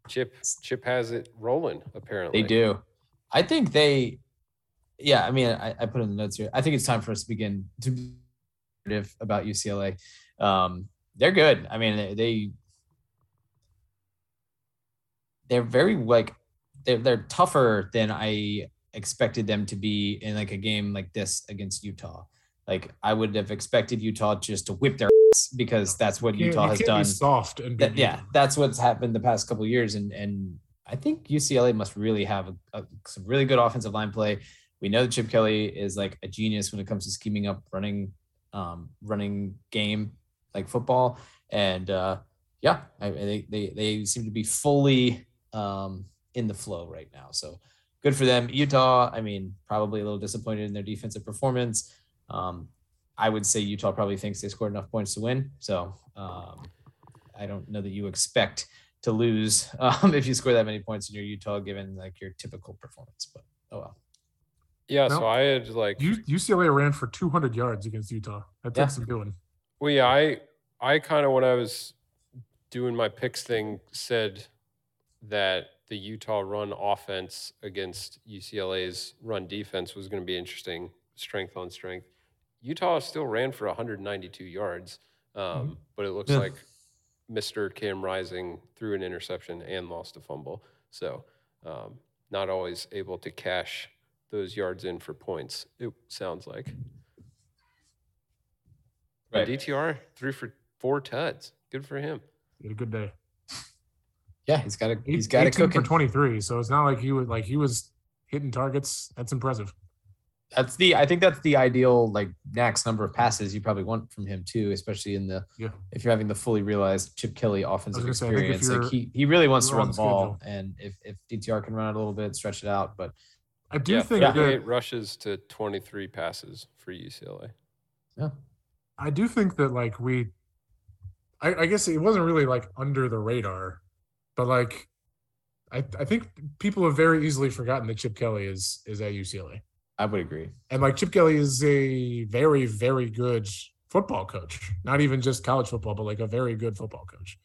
Chip Chip has it rolling. Apparently, They do. I think they. Yeah, I mean, I, I put in the notes here. I think it's time for us to begin to be about UCLA. Um, they're good. I mean, they- they they're very like they're they're tougher than I expected them to be in like a game like this against Utah. Like I would have expected Utah just to whip their ass because that's what Utah has done soft and that, yeah, that's what's happened the past couple of years, and and I think UCLA must really have a, a, some really good offensive line play. We know that Chip Kelly is like a genius when it comes to scheming up running, um, running game like football, and uh, yeah, I, they they they seem to be fully um, in the flow right now. So good for them. Utah, I mean, probably a little disappointed in their defensive performance. Um, I would say Utah probably thinks they scored enough points to win. So um, I don't know that you expect to lose um, if you score that many points in your Utah, given like your typical performance. But oh well. Yeah, No. so I had like U- UCLA ran for 200 yards against Utah. That Yeah. some doing. Well, yeah, I I kind of when I was doing my picks thing said that the Utah run offense against UCLA's run defense was going to be interesting, strength on strength. Utah still ran for 192 yards, um, but it looks Yeah. like Mr. Cam Rising threw an interception and lost a fumble, so um, not always able to cash those yards in for points. It sounds like. And DTR threw for four tuds. Good for him. He had a good day. Yeah, he's got a he's got a 18 cooking. for 23. So it's not like he was like he was hitting targets. That's impressive. That's the I think that's the ideal like max number of passes you probably want from him too, especially in the Yeah. if you're having the fully realized Chip Kelly offensive gonna say, I think if experience. Like he he really wants to run the ball, and if if DTR can run it a little bit, stretch it out, but I do yeah, think 38 that rushes to 23 passes for UCLA. yeah, I do think that like we I, I guess it wasn't really like under the radar, but like I, I think people have very easily forgotten that Chip Kelly is is at UCLA. I would agree. And like Chip Kelly is a very, very good football coach. Not even just college football, but like a very good football coach.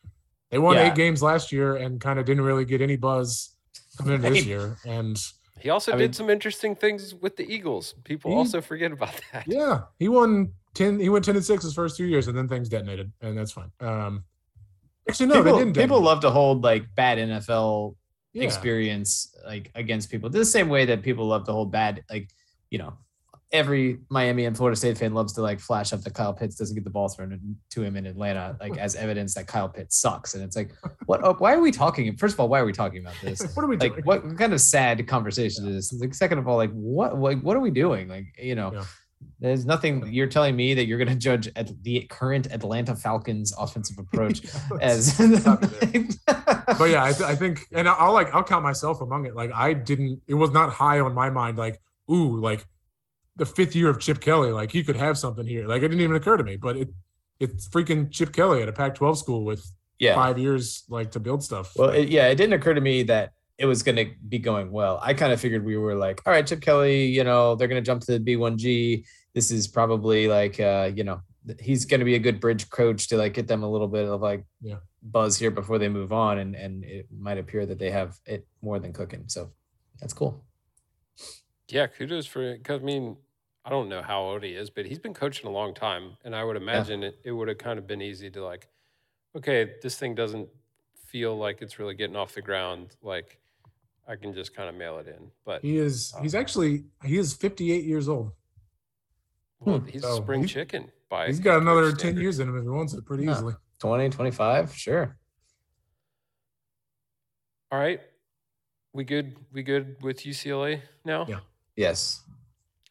They won Yeah. eight games last year and kind of didn't really get any buzz coming into this year. And He also I did mean- some interesting things with the Eagles. People He- also forget about that. yeah, he won ten. He went ten and six his first two years, and then things detonated, and that's fine. Um, actually, no, people, they didn't. people love to hold like bad NFL Yeah. experience like against people. The same way that people love to hold bad, like you know, every Miami and Florida State fan loves to like flash up that Kyle Pitts doesn't get the ball thrown to him in Atlanta, like as evidence that Kyle Pitts sucks. And it's like, what? oh, Why are we talking? First of all, why are we talking about this? What are we doing? Like, what kind of sad conversation is this? Like, second of all, like, what? Like, what are we doing? Like, you know. Yeah. There's nothing you're telling me that you're going to judge at the current Atlanta Falcons offensive approach as but yeah, I, th- I think, and I'll like, I'll count myself among it. Like, I didn't, it was not high on my mind. Like, ooh, like the fifth year of Chip Kelly, like he could have something here. Like, it didn't even occur to me, but it, it's freaking Chip Kelly at a Pac-12 school with yeah. five years like to build stuff. Well, it, yeah, it didn't occur to me that it was going to be going well. I kind of figured we were like, all right, Chip Kelly, you know, they're going to jump to the B1G. This is probably like, uh, you know, he's going to be a good bridge coach to like get them a little bit of like Yeah. buzz here before they move on. And, and it might appear that they have it more than cooking. So that's cool. Yeah, kudos for because I mean, I don't know how old he is, but he's been coaching a long time, and I would imagine it, it would have kind of been easy to like, okay, this thing doesn't feel like it's really getting off the ground. Like, I can just kind of mail it in. But he is, he's actually, he is 58 years old. well, hmm, he's so a spring he's- chicken. By He's got coach another 10 years in him if he wants it pretty Huh. easily. 20, 25. Sure. All right, we good? We good with UCLA now? Yeah. Yes.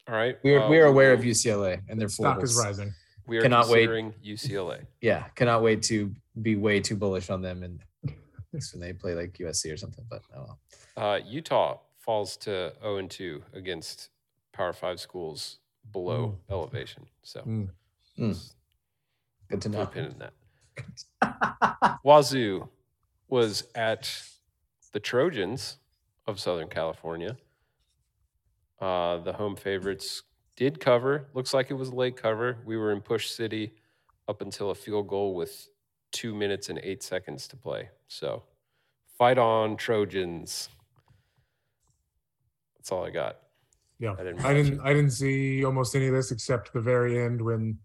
All right. We're, uh, we're aware of UCLA and their Stock is rising. We are Cannot wait. considering UCLA. Yeah. Cannot wait to be way too bullish on them. And when they play like USC or something, but oh well. Uh, Utah falls to 0 and 2 against Power Five schools below elevation. So Mm. Mm. Good to know. pin in that. Wazoo was at the Trojans of Southern California. Uh, the home favorites did cover. Looks like it was a late cover. We were in Push City up until a field goal with two minutes and eight seconds to play. So fight on, Trojans. That's all I got. Yeah, I didn't I didn't. I didn't see almost any of this except the very end when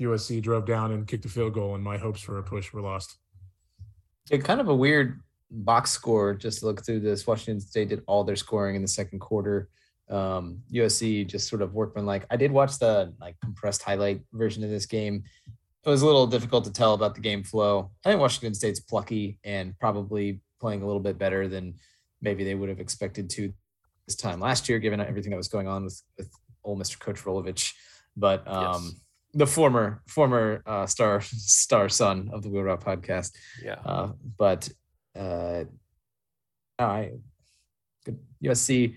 USC drove down and kicked a field goal, and my hopes for a push were lost. Yeah, kind of a weird box score. Just to look through this, Washington State did all their scoring in the second quarter. Um, USC just sort of workman like. I did watch the like compressed highlight version of this game. It was a little difficult to tell about the game flow. I think Washington State's plucky and probably playing a little bit better than maybe they would have expected to this time last year, given everything that was going on with with old Mr. Coach Rolovich. But um, Yes. the former former uh, star star son of the Wheel Route podcast. Yeah. Uh, but uh, I good USC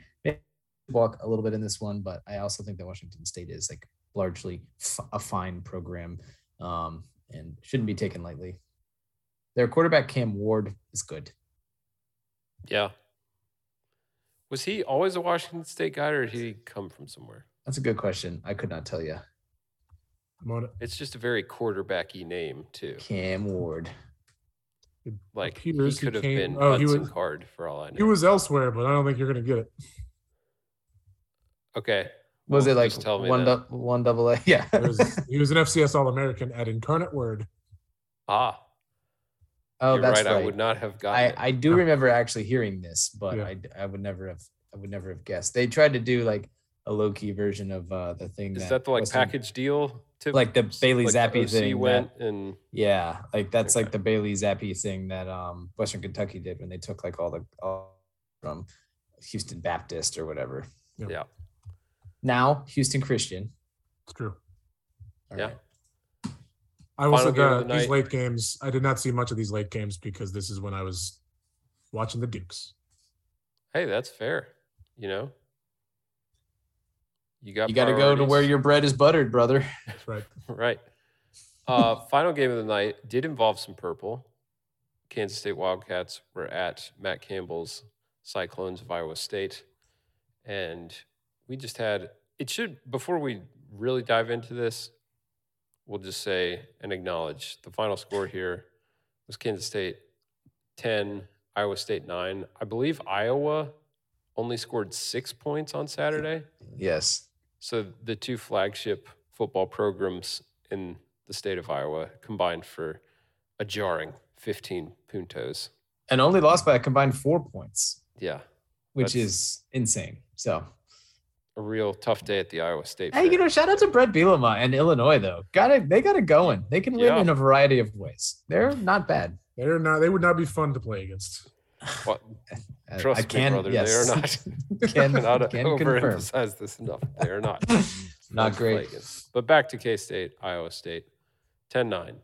walk a little bit in this one, but I also think that Washington State is like largely f- a fine program um, and shouldn't be taken lightly. Their quarterback Cam Ward is good. Yeah. Was he always a Washington State guy or did he come from somewhere? That's a good question. I could not tell you. I'm on it. It's just a very quarterbacky name too. Cam Ward. It Like he could have came- been oh, he Hudson was- Card for all I know. He was elsewhere, but I don't think you're gonna get it. okay. Was Well, it like just tell me one then. dou- one double A? Yeah. Was, he was an FCS All American at Incarnate Word. Ah, oh, you're that's right. right. I would not have gotten I, it. I do remember actually hearing this, but Yeah. I, I would never have I would never have guessed. They tried to do like a low key version of uh, the thing. Is that the like Western- package deal? Tip? Like the Bailey like Zappe OC thing that- went and Yeah, like that's like the Bailey Zappe thing that um Western Kentucky did when they took like all the all from Houston Baptist or whatever. Yep. yeah. Now Houston Christian. It's true. All Yeah. right. I will Final say game the these night. late games, I did not see much of these late games because this is when I was watching the Dukes. Hey, that's fair. You know, you got You got to go to where your bread is buttered, brother. That's right. right. Uh, final game of the night did involve some purple. Kansas State Wildcats were at Matt Campbell's Cyclones of Iowa State, and we just had it. Should before we really dive into this, we'll just say and acknowledge the final score here was Kansas State ten, Iowa State nine. I believe Iowa only scored six points on Saturday. Yes. So the two flagship football programs in the state of Iowa combined for a jarring 15 puntos. And only lost by a combined four points, Yeah, which is insane. So a real tough day at the Iowa State. Hey, you know, shout out to Brett Bielema and Illinois though. Got it. They got it going. They can win Yeah. in a variety of ways. They're not bad. They're not. They would not be fun to play against. What- Uh, Trust I me, can, brother, yes. they are not. can, cannot can confirm. overemphasize this enough. They are not. Not fun to play great. against. But back to K State, Iowa State, 10 9.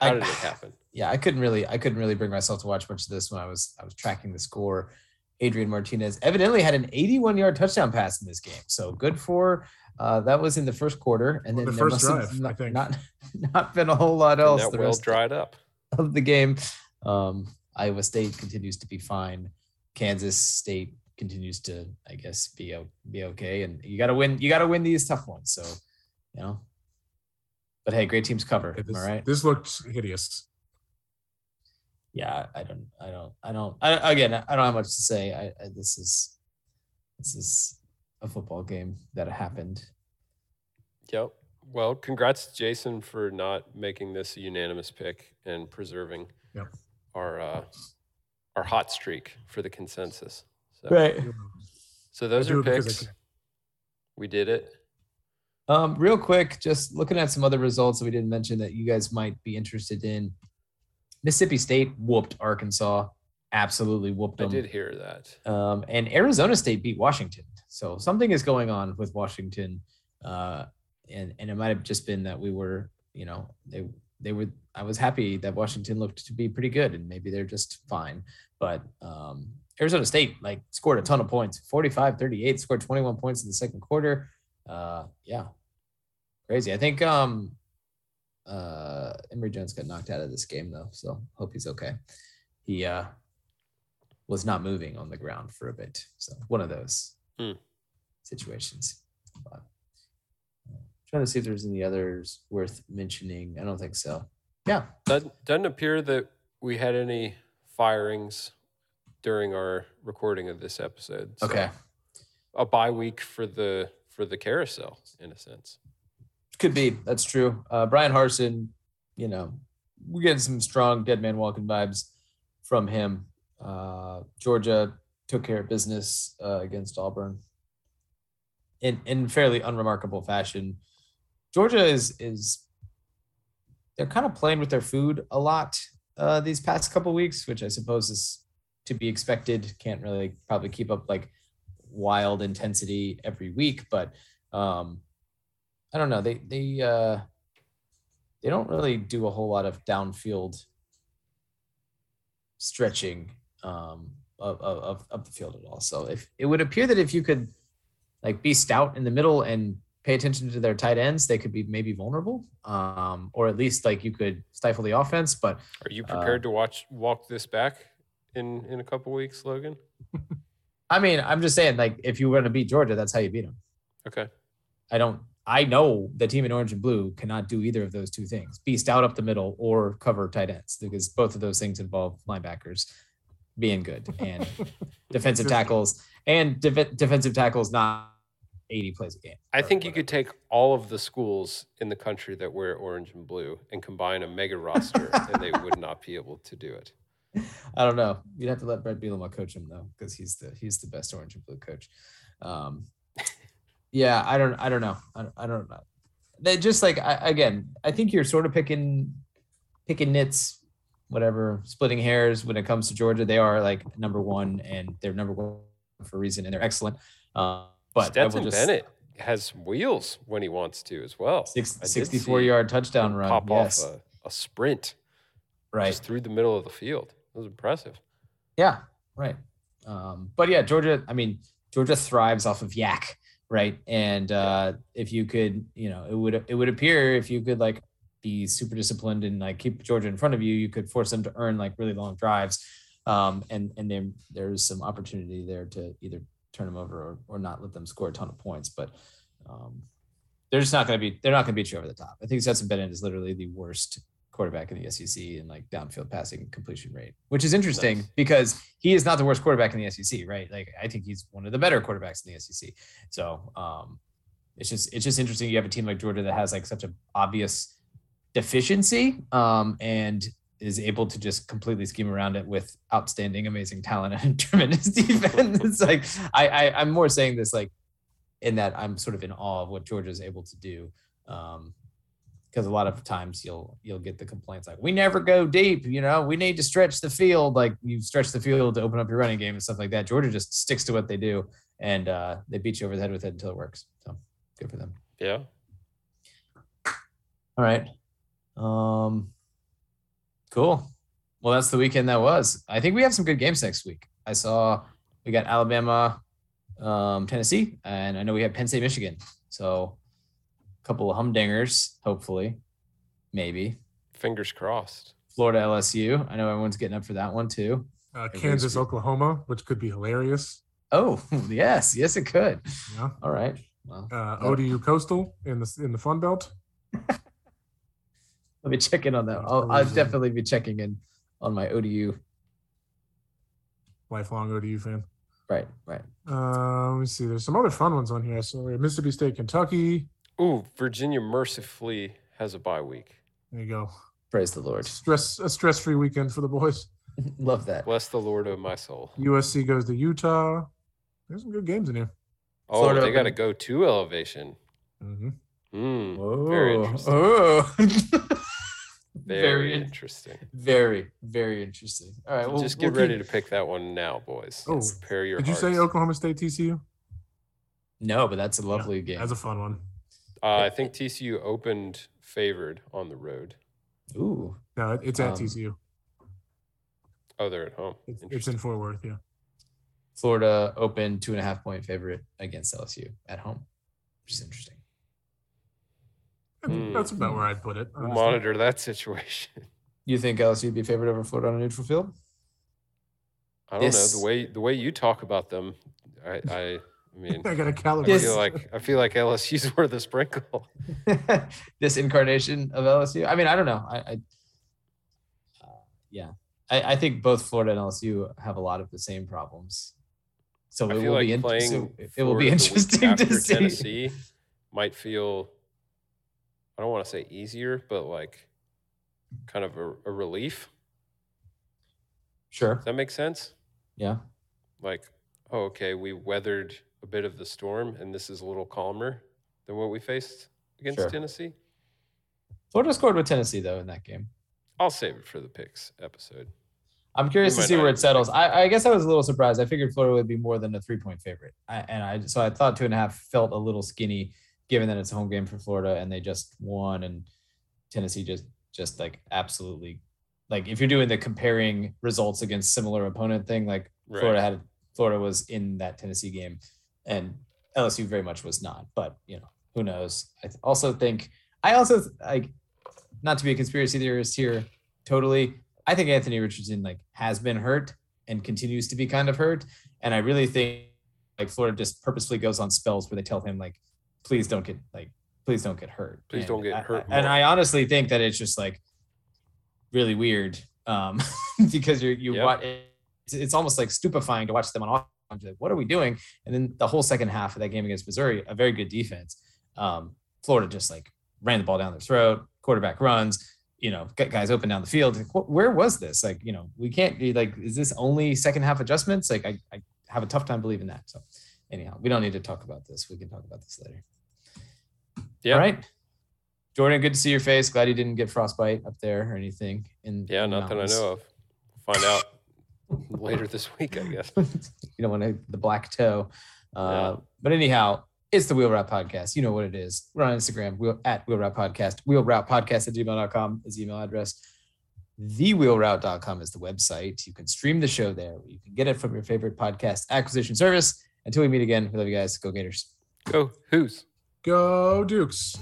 How I- did it happen? yeah, I couldn't really, I couldn't really bring myself to watch much of this when I was, I was tracking the score. Adrian Martinez evidently had an 81 yard touchdown pass in this game. So good for, uh, that was in the first quarter. And Well, then the there first must have drive, I not, think. not, not been a whole lot And else that the well rest dried up. of the game. Um, Iowa State continues to be fine. Kansas State continues to, I guess, be be okay. And you got to win. You got to win these tough ones. So, you know. But hey, great teams cover. Yeah, this, I right? this looked hideous. Yeah, I don't, I don't, I don't. I, again, I don't have much to say. I, I this is, this is a football game that happened. Yep. Well, congrats Jason for not making this a unanimous pick and preserving Yep. our uh, our hot streak for the consensus. So, Right. so those are it because I picks. We did it. Um, real quick, just looking at some other results that we didn't mention that you guys might be interested in. Mississippi State whooped Arkansas, absolutely whooped them. I did hear that. Um, and Arizona State beat Washington. So something is going on with Washington. Uh, and, and it might have just been that we were, you know, they, they were, I was happy that Washington looked to be pretty good and maybe they're just fine. But um, Arizona State like scored a ton of points 45 38, scored 21 points in the second quarter. Uh, yeah, crazy. I think um, uh, Emory Jones got knocked out of this game though. So hope he's okay. He, uh, was not moving on the ground for a bit. So one of those Hmm. situations. But, uh, trying to see if there's any others worth mentioning. I don't think so. Yeah. Doesn't, doesn't appear that we had any firings during our recording of this episode. So Okay. A bye week for the for the carousel in a sense. Could be. That's true. Uh, Bryan Harsin, you know, we're getting some strong dead man walking vibes from him. Uh, Georgia took care of business uh, against Auburn in in fairly unremarkable fashion. Georgia is is they're kind of playing with their food a lot uh, these past couple weeks, which I suppose is to be expected. Can't really probably keep up like wild intensity every week, but um, I don't know. They they uh, they don't really do a whole lot of downfield stretching um, of, of of the field at all. So if it would appear that if you could like be stout in the middle and pay attention to their tight ends, they could be maybe vulnerable, um, or at least like you could stifle the offense. But Are you Uh, prepared to watch walk this back in in a couple weeks, Logan? I mean, I'm just saying, like if you were going to beat Georgia, that's how you beat them. Okay. I don't. I know the team in orange and blue cannot do either of those two things: be stout up the middle or cover tight ends, because both of those things involve linebackers being good and defensive tackles and def- defensive tackles not 80 plays a game. I or think you whatever. could take all of the schools in the country that wear orange and blue and combine a mega roster, and they would not be able to do it. I don't know. You'd have to let Brett Bielema coach him though, because he's the he's the best orange and blue coach. Um, yeah, I don't I don't know. I, don't- I don't know. They just like I, again. I think you're sort of picking picking nits, whatever, splitting hairs when it comes to Georgia. They are like number one, and they're number one for a reason, and they're excellent. Uh, but Stetson just Bennett has wheels when he wants to as well. six, 64 yard touchdown run. pop yes, off a, a sprint right. just through the middle of the field. It was impressive. Yeah, right. Um, but yeah, Georgia, I mean, Georgia thrives off of yak, right? And uh, if you could, you know, it would it would appear if you could like be super disciplined and like keep Georgia in front of you, you could force them to earn like really long drives. Um, and and then there's some opportunity there to either turn them over or, or not let them score a ton of points. But um, they're just not going to be they're not going to beat you over the top. I think Stetson Bennett is literally the worst quarterback in the SEC in like downfield passing completion rate, which is interesting Nice. because he is not the worst quarterback in the SEC, right? Like I think he's one of the better quarterbacks in the SEC. So um, it's just it's just interesting. You have a team like Georgia that has like such an obvious deficiency um, and is able to just completely scheme around it with outstanding, amazing talent and tremendous defense. it's like I, I I'm more saying this like in that I'm sort of in awe of what Georgia is able to do. Um, because a lot of times you'll you'll get the complaints like we never go deep you know? We need to stretch the field. Like you stretch the field to open up your running game and stuff like that. Georgia just sticks to what they do and uh, they beat you over the head with it until it works. So good for them. Yeah. all right. Um cool. Well that's the weekend that was. I think we have some good games next week. I saw we got alabama um tennessee and i know we have penn state michigan. So couple of humdingers hopefully maybe Fingers crossed. Florida LSU. I know everyone's getting up for that one too. Uh, Kansas, good. Oklahoma, which could be hilarious. Oh, yes, yes, it could. Yeah. All right. Well, Uh, ODU Coastal in the in the Fun Belt. let me check in on that. I'll, I'll definitely be checking in on my ODU. Lifelong ODU fan. Right, right. Uh, let me see. There's some other fun ones on here. So Mississippi State, Kentucky. Ooh, Virginia mercifully has a bye week. There you go. Praise the Lord. Stress a stress free weekend for the boys. Love that. Bless the Lord of my soul. USC goes to Utah. There's some good games in here. Oh, Florida they got to go to elevation. Mm-hmm. Mm, very Oh, interesting. oh. Very, very, interesting. very, very interesting. All right. Well, Just get we'll ready keep- to pick that one now, boys. Oh, Prepare your Did you say. Oklahoma State TCU? No, but that's a lovely game. That's a fun one. Uh, I think TCU opened favored on the road. Ooh. No, it's at Um, TCU. Oh, they're at home. It's, it's in Fort Worth. Yeah. Florida open two and a half point favorite against LSU at home, which is interesting. Hmm. That's about where I'd put it. Honestly. monitor that situation. You think LSU would be favored over Florida on a neutral field? I don't This- know the way the way you talk about them. I I, I mean, I got to I calibrate. Yes. feel like I feel like LSU's worth a sprinkle. this incarnation of LSU. I mean, I don't know. I, I uh, yeah, I, I think both Florida and LSU have a lot of the same problems. So it will like be in, playing. so it will be Florida the week interesting to see. Tennessee might feel. I don't want to say easier, but like kind of a, a relief. Sure. Does that make sense? Yeah. Like, oh, okay, we weathered a bit of the storm, and this is a little calmer than what we faced against Sure. Tennessee. Florida scored with Tennessee though in that game. I'll save it for the picks episode. I'm curious We to see where it settles. I, I guess I was a little surprised. I figured Florida would be more than a three point favorite, I, and I so I thought two and a half felt a little skinny, given that it's a home game for Florida and they just won, and Tennessee just just like absolutely, like if you're doing the comparing results against similar opponent thing, like Right. Florida had Florida was in that Tennessee game, and LSU very much was not. But you know, who knows? I also think I also like not to be a conspiracy theorist here, totally. I think Anthony Richardson like has been hurt and continues to be kind of hurt, and I really think like Florida just purposefully goes on spells where they tell him like, please don't get like, please don't get hurt. Please And don't get I- hurt I- and. I honestly think that it's just like really weird um, because you're you Yep. watch it's, it's almost like stupefying to watch them on. You're like, what are we doing? And then the whole second half of that game against Missouri, a very good defense. Um, Florida just like ran the ball down their throat. Quarterback runs, you know, guys open down the field. Like, wh- where was this? Like, you know, we can't be like, is this only second half adjustments? Like, I, I have a tough time believing that. So, anyhow, we don't need to talk about this. We can talk about this later. Yeah. All right. Jordan, good to see your face. Glad you didn't get frostbite up there or anything. In Yeah, in the not that I know of. Find out later this week, I guess. you don't want to the black toe. Uh, Yeah. But anyhow, it's the Wheel Route Podcast. You know what it is. We're on Instagram wheel, at Wheel Route Podcast. Wheel Route Podcast at gmail.com is the email address. Thewheelroute.com is the website. You can stream the show there. You can get it from your favorite podcast acquisition service. Until we meet again, we love you guys. Go Gators. Go, who's? Go Dukes.